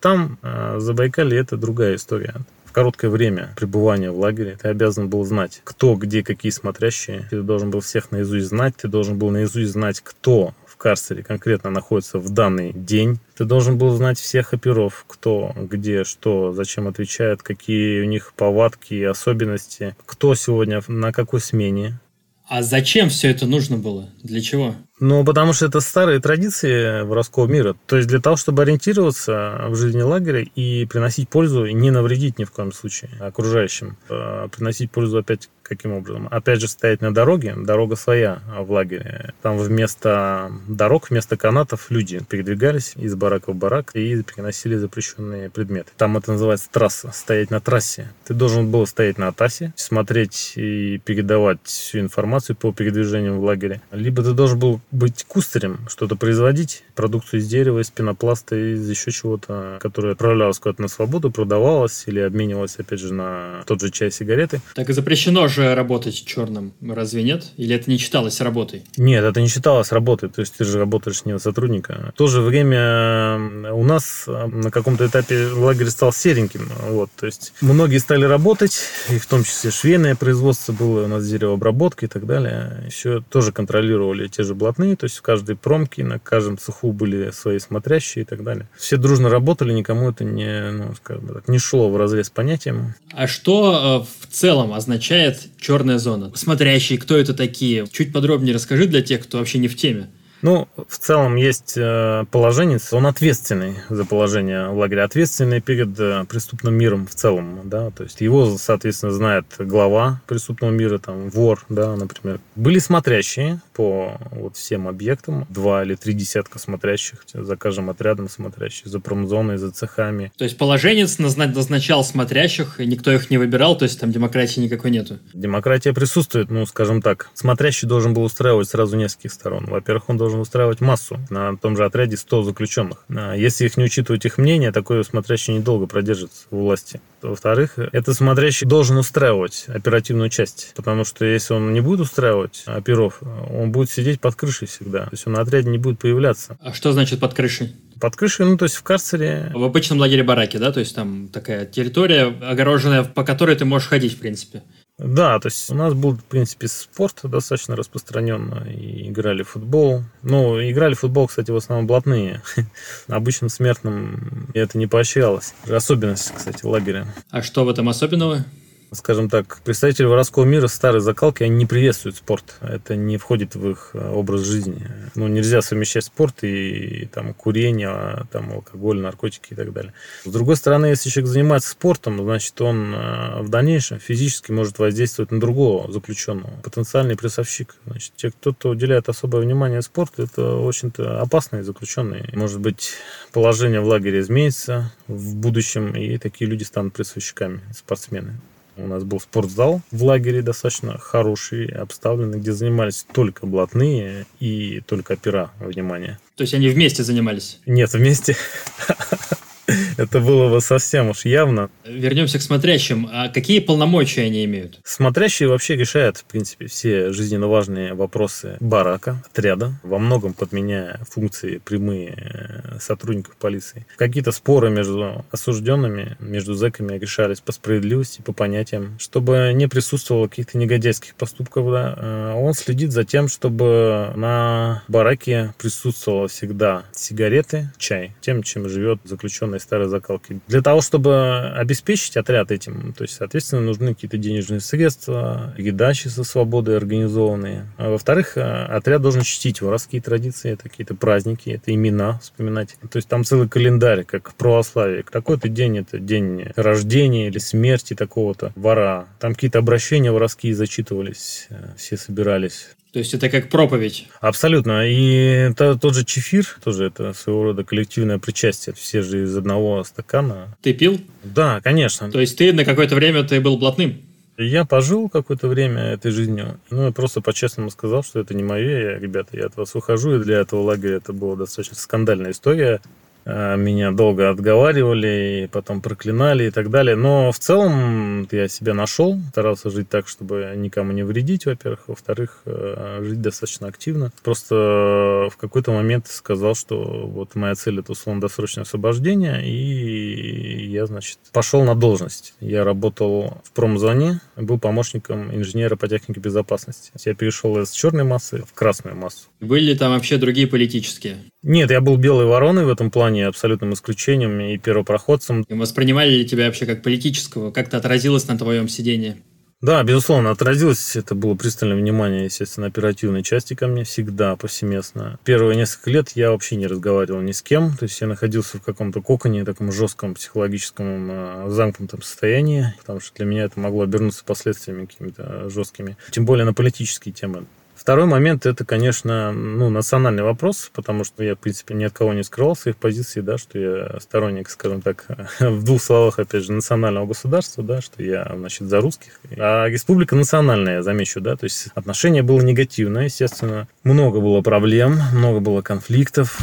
Там, э, Забайкалье, это другая история короткое время пребывания в лагере ты обязан был знать, кто, где, какие смотрящие. Ты должен был всех наизусть знать, ты должен был наизусть знать, кто в карцере конкретно находится в данный день. Ты должен был знать всех оперов, кто, где, что, зачем отвечает, какие у них повадки и особенности, кто сегодня на какой смене. А зачем все это нужно было? Для чего? Ну, потому что это старые традиции воровского мира. То есть для того, чтобы ориентироваться в жизни лагеря и приносить пользу, и не навредить ни в коем случае окружающим. А приносить пользу опять каким образом? Опять же, стоять на дороге, дорога своя в лагере. Там вместо дорог, вместо канатов люди передвигались из барака в барак и переносили запрещенные предметы. Там это называется трасса, стоять на трассе. Ты должен был стоять на трассе, смотреть и передавать всю информацию по передвижению в лагере. Либо ты должен был быть кустарем, что-то производить, продукцию из дерева, из пенопласта, из еще чего-то, которое отправлялось куда-то на свободу, продавалось или обменивалось, опять же, на тот же чай, сигареты. Так и запрещено же работать черным, разве нет? Или это не считалось работой? Нет, это не считалось работой, то есть ты же работаешь не на сотрудника. В то же время у нас на каком-то этапе лагерь стал сереньким, вот, то есть многие стали работать, и в том числе швейное производство было, у нас деревообработка и так далее, еще тоже контролировали те же блатные, то есть в каждой промке, на каждом цеху были свои смотрящие и так далее. Все дружно работали, никому это не, ну, скажем так, не шло в разрез понятием. А что э, в целом означает черная зона? Смотрящие, кто это такие? Чуть подробнее расскажи для тех, кто вообще не в теме. Ну, в целом есть э, положенец, он ответственный за положение в лагере, ответственный перед э, преступным миром в целом, да, то есть его, соответственно, знает глава преступного мира, там, вор, да, например. Были смотрящие по вот всем объектам, два или три десятка смотрящих, за каждым отрядом смотрящих, за промзоной, за цехами. То есть положенец назначал смотрящих, и никто их не выбирал, то есть там демократии никакой нету? Демократия присутствует, ну, скажем так. Смотрящий должен был устраивать сразу нескольких сторон. Во-первых, он должен устраивать массу. На том же отряде 100 заключенных. А если их не учитывать их мнение, такой смотрящий недолго продержится в власти. Во-вторых, этот смотрящий должен устраивать оперативную часть. Потому что если он не будет устраивать оперов, он будет сидеть под крышей всегда. То есть он на отряде не будет появляться. А что значит под крышей? Под крышей, ну, то есть в карцере. В обычном лагере бараки, да? То есть там такая территория огороженная, по которой ты можешь ходить, в принципе. Да, то есть у нас был, в принципе, спорт достаточно распространенно. И играли в футбол. Ну, играли в футбол, кстати, в основном блатные. <laughs> Обычным смертным это не поощрялось. Особенность, кстати, лагеря. А что в этом особенного? Скажем так, представители воровского мира старой закалки, они не приветствуют спорт. Это не входит в их э, образ жизни. Ну, нельзя совмещать спорт и там курение, а, там алкоголь, наркотики и так далее. С другой стороны, если человек занимается спортом, значит, он э, в дальнейшем физически может воздействовать на другого заключенного. Потенциальный прессовщик. Значит, те, кто-то уделяет особое внимание спорту, это очень-то опасные заключенные. Может быть, положение в лагере изменится в будущем, и такие люди станут прессовщиками, спортсмены. У нас был спортзал в лагере достаточно хороший, обставленный, где занимались только блатные и только опера, внимание. То есть они вместе занимались? Нет, вместе. <laughs> <laughs> Это было бы совсем уж явно. Вернемся к смотрящим. А какие полномочия они имеют? Смотрящие вообще решают, в принципе, все жизненно важные вопросы барака, отряда, во многом подменяя функции прямые э, сотрудников полиции. Какие-то споры между осужденными, между зэками решались по справедливости, по понятиям, чтобы не присутствовало каких-то негодяйских поступков. Да. Э, он следит за тем, чтобы на бараке присутствовало всегда сигареты, чай, тем, чем живет заключенный старой закалки. Для того, чтобы обеспечить отряд этим, то есть, соответственно, нужны какие-то денежные средства, еда со свободой организованные. А во-вторых, э, отряд должен чтить воровские традиции, это какие-то праздники, это имена вспоминать. То есть там целый календарь, как в православии. Такой-то день это день рождения или смерти такого-то вора. Там какие-то обращения воровские зачитывались, э, все собирались. То есть это как проповедь. Абсолютно. И то, тот же чефир, тоже это своего рода коллективное причастие. Все же из одного стакана. Ты пил? Да, конечно. То есть ты на какое-то время ты был блатным? Я пожил какое-то время этой жизнью. Ну, я просто по-честному сказал, что это не мое. Я, ребята, я от вас ухожу. И для этого лагеря это была достаточно скандальная история. А, меня долго отговаривали, и потом проклинали и так далее. Но в целом я себя нашел, старался жить так, чтобы никому не вредить, во-первых. Во-вторых, э, жить достаточно активно. Просто в какой-то момент сказал, что вот моя цель это условно-досрочное освобождение, и я, значит, пошел на должность. Я работал в промзоне, был помощником инженера по технике безопасности. Я перешел из черной массы в красную массу. Были ли там вообще другие политические? Нет, я был белой вороной в этом плане, абсолютным исключением и первопроходцем. И воспринимали ли тебя вообще как политического? Как это отразилось на твоем сидении? Да, безусловно, отразилось. Это было пристальное внимание, естественно, оперативной части ко мне всегда, повсеместно. Первые несколько лет я вообще не разговаривал ни с кем. То есть я находился в каком-то коконе, таком жестком психологическом э, замкнутом состоянии, потому что для меня это могло обернуться последствиями какими-то жесткими. Тем более на политические темы. Второй момент – это, конечно, ну, национальный вопрос, потому что я, в принципе, ни от кого не скрывал своих позиций, да, что я сторонник, скажем так, <laughs> в двух словах, опять же, национального государства, да, что я, значит, за русских. А республика национальная, я замечу, да, то есть отношение было негативное, естественно. Много было проблем, много было конфликтов.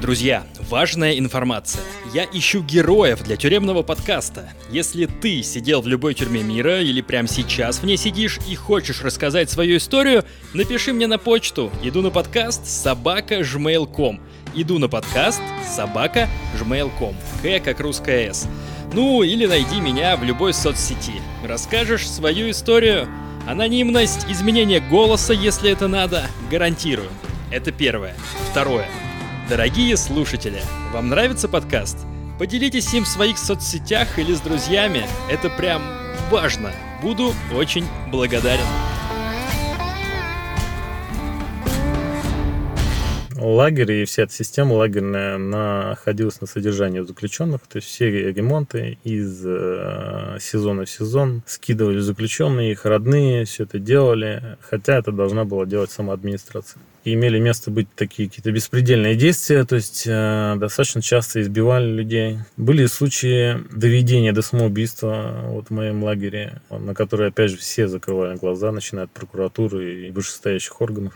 Друзья, важная информация. Я ищу героев для тюремного подкаста. Если ты сидел в любой тюрьме мира или прямо сейчас в ней сидишь и хочешь рассказать свою историю, напиши мне на почту. Иду на подкаст собака жмейл.ком. Иду на подкаст собака жмейл.ком. К как русская С. Ну, или найди меня в любой соцсети. Расскажешь свою историю. Анонимность, изменение голоса, если это надо, гарантирую. Это первое. Второе. Дорогие слушатели, вам нравится подкаст? Поделитесь им в своих соцсетях или с друзьями. Это прям важно. Буду очень благодарен. Лагерь и вся эта система лагерная находилась на содержании заключенных, то есть все ремонты из э, сезона в сезон скидывали заключенные, их родные, все это делали, хотя это должна была делать сама администрация. И имели место быть такие какие-то беспредельные действия, то есть э, достаточно часто избивали людей. Были случаи доведения до самоубийства вот в моем лагере, на которые, опять же, все закрывали глаза, начиная от прокуратуры и вышестоящих органов.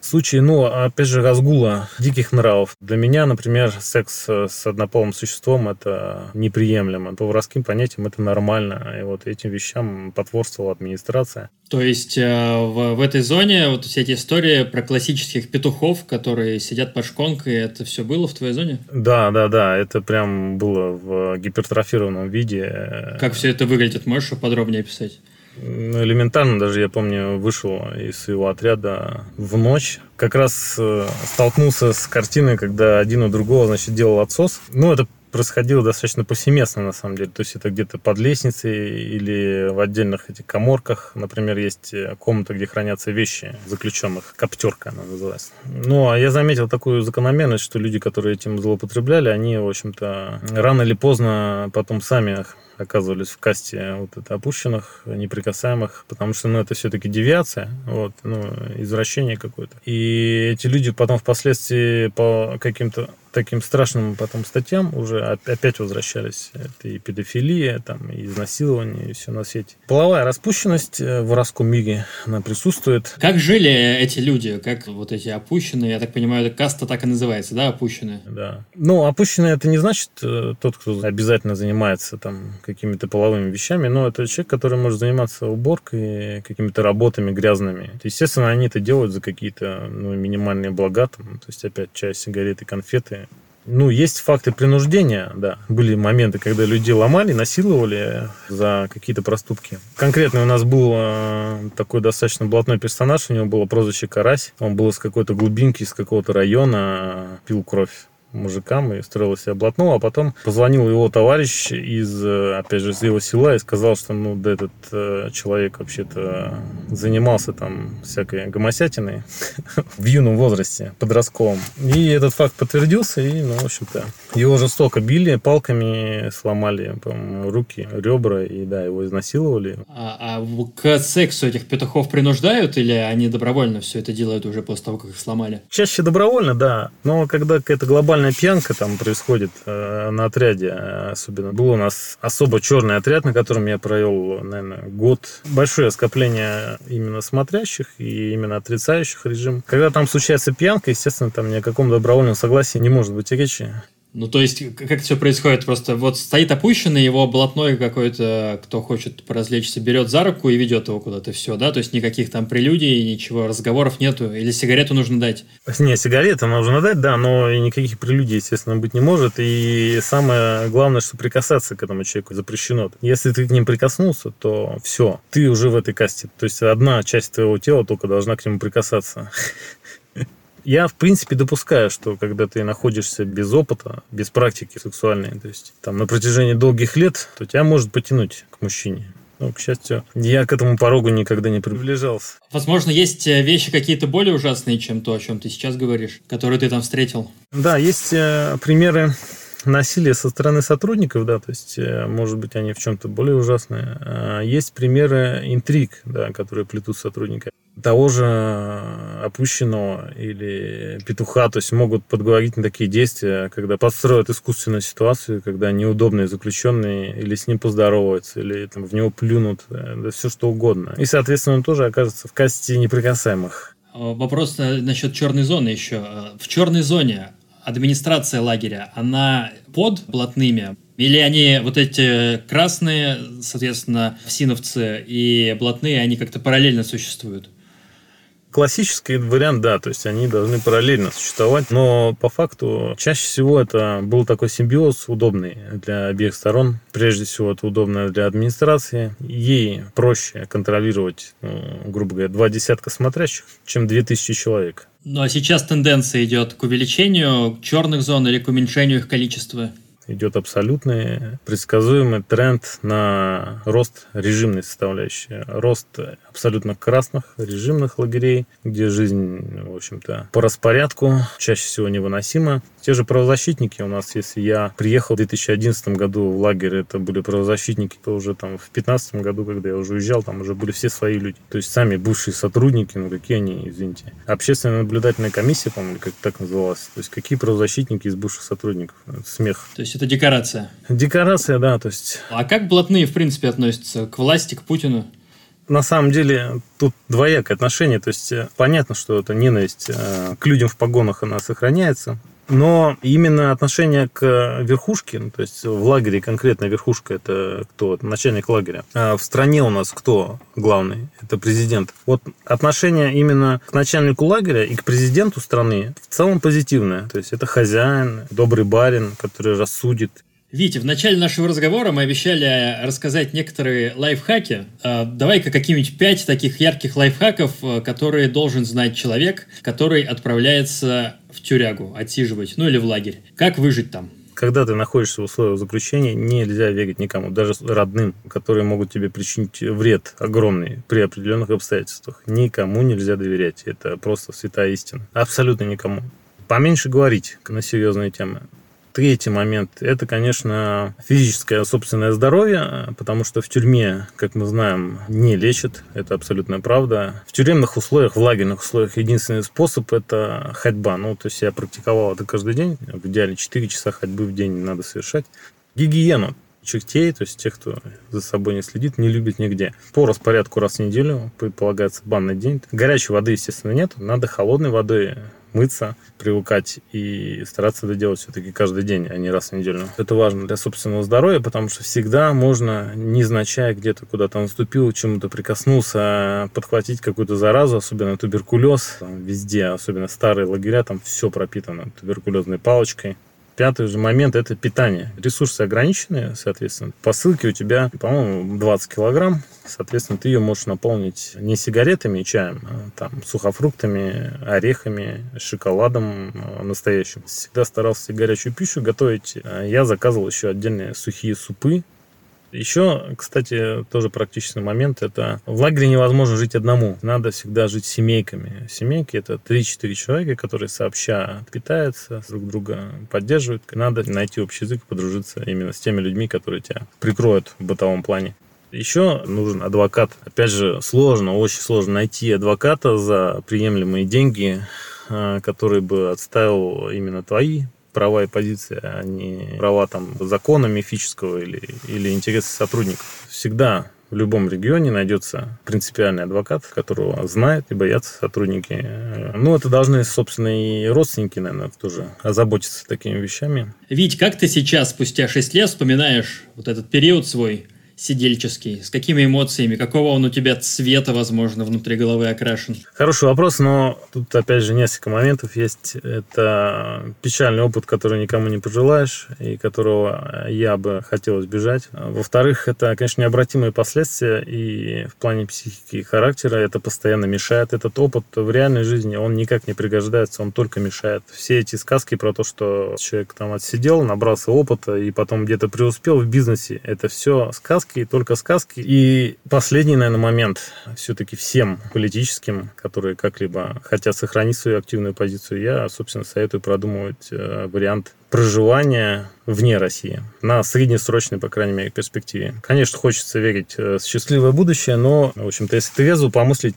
Случаи, ну, опять же, разгула диких нравов. Для меня, например, секс с однополым существом – это неприемлемо. По воровским понятиям это нормально. И вот этим вещам потворствовала администрация. То есть э, в, в этой зоне вот все эти истории про классических петухов, которые сидят под шконкой, это все было в твоей зоне? Да, да, да. Это прям было в гипертрофированном виде. Как все это выглядит? Можешь подробнее описать? Ну, элементарно, даже я помню, вышел из своего отряда в ночь. Как раз э, столкнулся с картиной, когда один у другого, значит, делал отсос. Ну, это происходило достаточно повсеместно, на самом деле. То есть это где-то под лестницей или в отдельных этих коморках. Например, есть э, комната, где хранятся вещи заключенных. Коптерка она называется. Ну, а я заметил такую закономерность, что люди, которые этим злоупотребляли, они, в общем-то, рано или поздно потом сами оказывались в касте вот это опущенных, неприкасаемых, потому что, ну, это все-таки девиация, вот, ну, извращение какое-то. И эти люди потом впоследствии по каким-то таким страшным потом статьям уже опять возвращались. Это и педофилия, там, и изнасилование, и все на свете. Половая распущенность э, в воровском мире, она присутствует. Как жили эти люди? Как вот эти опущенные? Я так понимаю, эта каста так и называется, да, опущенные? Да. Ну, опущенные это не значит э, тот, кто обязательно занимается там какими-то половыми вещами, но это человек, который может заниматься уборкой, какими-то работами грязными. Естественно, они это делают за какие-то ну, минимальные блага, там, то есть опять чай, сигареты, конфеты, ну, есть факты принуждения, да. Были моменты, когда людей ломали, насиловали за какие-то проступки. Конкретно у нас был э, такой достаточно блатной персонаж, у него было прозвище Карась. Он был из какой-то глубинки, из какого-то района, пил кровь мужикам и строил себя блатного, а потом позвонил его товарищ из, э, опять же, из его села и сказал, что, ну, да этот э, человек вообще-то занимался там всякой гомосятиной <laughs> в юном возрасте, подростковом. И этот факт подтвердился, и, ну, в общем-то, его жестоко били, палками сломали, руки, ребра, и, да, его изнасиловали. А, а к сексу этих петухов принуждают, или они добровольно все это делают уже после того, как их сломали? Чаще добровольно, да, но когда какая-то глобальная глобальная пьянка там происходит э, на отряде, особенно. Был у нас особо черный отряд, на котором я провел, наверное, год. Большое скопление именно смотрящих и именно отрицающих режим. Когда там случается пьянка, естественно, там ни о каком добровольном согласии не может быть речи. Ну, то есть, как это все происходит? Просто вот стоит опущенный, его блатной какой-то, кто хочет поразвлечься, берет за руку и ведет его куда-то, все, да? То есть, никаких там прелюдий, ничего, разговоров нету? Или сигарету нужно дать? Не, сигарету нужно дать, да, но никаких прелюдий, естественно, быть не может. И самое главное, что прикасаться к этому человеку запрещено. Если ты к ним прикоснулся, то все, ты уже в этой касте. То есть, одна часть твоего тела только должна к нему прикасаться. Я, в принципе, допускаю, что когда ты находишься без опыта, без практики сексуальной, то есть там на протяжении долгих лет, то тебя может потянуть к мужчине. Но, к счастью, я к этому порогу никогда не приближался. Возможно, есть э, вещи какие-то более ужасные, чем то, о чем ты сейчас говоришь, которые ты там встретил. Да, есть э, примеры насилия со стороны сотрудников, да, то есть, э, может быть, они в чем-то более ужасные. А есть примеры интриг, да, которые плетут сотрудники того же опущенного или петуха, то есть могут подговорить на такие действия, когда подстроят искусственную ситуацию, когда неудобные заключенные или с ним поздороваются, или там, в него плюнут, да, все что угодно. И, соответственно, он тоже окажется в касте неприкасаемых. А, вопрос насчет черной зоны еще. В черной зоне администрация лагеря, она под блатными или они вот эти красные, соответственно, синовцы и блатные, они как-то параллельно существуют? Классический вариант, да, то есть они должны параллельно существовать, но по факту чаще всего это был такой симбиоз удобный для обеих сторон. Прежде всего это удобно для администрации. Ей проще контролировать, ну, грубо говоря, два десятка смотрящих, чем две тысячи человек. Ну а сейчас тенденция идет к увеличению черных зон или к уменьшению их количества? идет абсолютный предсказуемый тренд на рост режимной составляющей. Рост абсолютно красных режимных лагерей, где жизнь, в общем-то, по распорядку, чаще всего невыносима. Те же правозащитники у нас, если я приехал в 2011 году в лагерь, это были правозащитники, то уже там в 2015 году, когда я уже уезжал, там уже были все свои люди. То есть сами бывшие сотрудники, ну какие они, извините. Общественная наблюдательная комиссия, по-моему, как так называлась. То есть какие правозащитники из бывших сотрудников? Это смех. То есть это декорация? Декорация, да, то есть... А как блатные, в принципе, относятся к власти, к Путину? На самом деле тут двоякое отношение. То есть э, понятно, что эта ненависть э, к людям в погонах она сохраняется. Но именно отношение к верхушке, ну, то есть в лагере конкретно верхушка это кто? Начальник лагеря. А в стране у нас кто главный? Это президент. Вот отношение именно к начальнику лагеря и к президенту страны в целом позитивное. То есть это хозяин, добрый барин, который рассудит, Витя, в начале нашего разговора мы обещали рассказать некоторые лайфхаки. А, давай-ка какие-нибудь пять таких ярких лайфхаков, а, которые должен знать человек, который отправляется в тюрягу отсиживать, ну или в лагерь. Как выжить там? когда ты находишься в условиях заключения, нельзя верить никому, даже родным, которые могут тебе причинить вред огромный при определенных обстоятельствах. Никому нельзя доверять. Это просто святая истина. Абсолютно никому. Поменьше говорить на серьезные темы. Третий момент – это, конечно, физическое собственное здоровье, потому что в тюрьме, как мы знаем, не лечат, это абсолютная правда. В тюремных условиях, в лагерных условиях единственный способ – это ходьба. Ну, то есть я практиковал это каждый день, в идеале 4 часа ходьбы в день надо совершать. Гигиену чертей, то есть тех, кто за собой не следит, не любит нигде. По распорядку раз в неделю предполагается банный день. Горячей воды, естественно, нет. Надо холодной водой мыться, привыкать и стараться это делать все-таки каждый день, а не раз в неделю. Это важно для собственного здоровья, потому что всегда можно, незначай где-то куда-то наступил, чему-то прикоснулся, подхватить какую-то заразу, особенно туберкулез. Там везде, особенно старые лагеря, там все пропитано туберкулезной палочкой. Пятый же момент – это питание. Ресурсы ограничены, соответственно. По ссылке у тебя, по-моему, 20 килограмм. Соответственно, ты ее можешь наполнить не сигаретами и чаем, а там, сухофруктами, орехами, шоколадом а, настоящим. Всегда старался горячую пищу готовить. А я заказывал еще отдельные сухие супы еще, кстати, тоже практичный момент, это в лагере невозможно жить одному. Надо всегда жить семейками. Семейки это 3-4 человека, которые сообща питаются, друг друга поддерживают. Надо найти общий язык, подружиться именно с теми людьми, которые тебя прикроют в бытовом плане. Еще нужен адвокат. Опять же, сложно, очень сложно найти адвоката за приемлемые деньги, а, который бы отставил именно твои права и позиции, а не права там закона мифического или, или интересы сотрудников. Всегда в любом регионе найдется принципиальный адвокат, которого знают и боятся сотрудники. Ну, это должны, собственно, и родственники, наверное, тоже озаботиться такими вещами. Вить, как ты сейчас, спустя 6 лет, вспоминаешь вот этот период свой сидельческий? С какими эмоциями? Какого он у тебя цвета, возможно, внутри головы окрашен? Хороший вопрос, но тут, опять же, несколько моментов есть. Это печальный опыт, который никому не пожелаешь и которого я бы хотел избежать. Во-вторых, это, конечно, необратимые последствия и в плане психики и характера это постоянно мешает. Этот опыт в реальной жизни, он никак не пригождается, он только мешает. Все эти сказки про то, что человек там отсидел, набрался опыта и потом где-то преуспел в бизнесе, это все сказки, сказки, только сказки. И последний, наверное, момент все-таки всем политическим, которые как-либо хотят сохранить свою активную позицию, я, собственно, советую продумывать э, вариант проживания вне России на среднесрочной, по крайней мере, перспективе. Конечно, хочется верить э, в счастливое будущее, но, в общем-то, если трезво помыслить,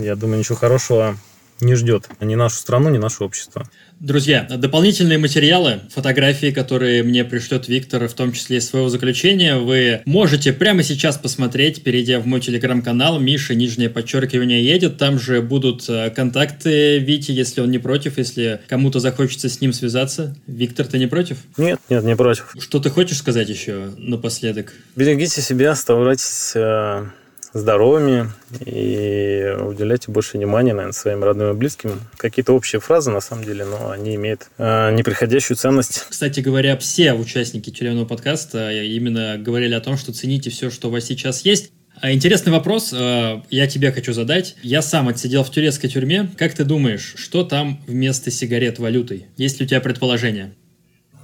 я думаю, ничего хорошего не ждет ни нашу страну, ни наше общество. Друзья, дополнительные материалы, фотографии, которые мне пришлет Виктор, в том числе из своего заключения, вы можете прямо сейчас посмотреть, перейдя в мой телеграм-канал «Миша, нижнее подчеркивание, едет». Там же будут э, контакты Вити, если он не против, если кому-то захочется с ним связаться. Виктор, ты не против? Нет, нет, не против. Что ты хочешь сказать еще напоследок? Берегите себя, оставайтесь э, здоровыми и уделяйте больше внимания, наверное, своим родным и близким. Какие-то общие фразы, на самом деле, но они имеют э, неприходящую ценность. Кстати говоря, все участники тюремного подкаста именно говорили о том, что цените все, что у вас сейчас есть. А интересный вопрос э, я тебе хочу задать. Я сам отсидел в турецкой тюрьме. Как ты думаешь, что там вместо сигарет валютой? Есть ли у тебя предположение?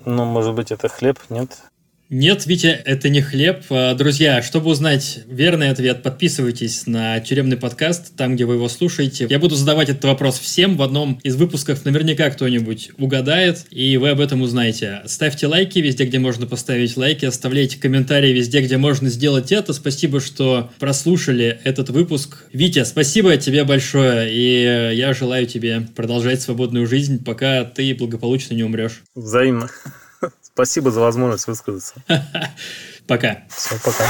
Ну, может быть, это хлеб, нет? Нет, Витя, это не хлеб. А, друзья, чтобы узнать верный ответ, подписывайтесь на тюремный подкаст, там, где вы его слушаете. Я буду задавать этот вопрос всем. В одном из выпусков наверняка кто-нибудь угадает, и вы об этом узнаете. Ставьте лайки везде, где можно поставить лайки, оставляйте комментарии везде, где можно сделать это. Спасибо, что прослушали этот выпуск. Витя, спасибо тебе большое, и я желаю тебе продолжать свободную жизнь, пока ты благополучно не умрешь. Взаимно. Спасибо за возможность высказаться. <laughs> Пока. Все, пока.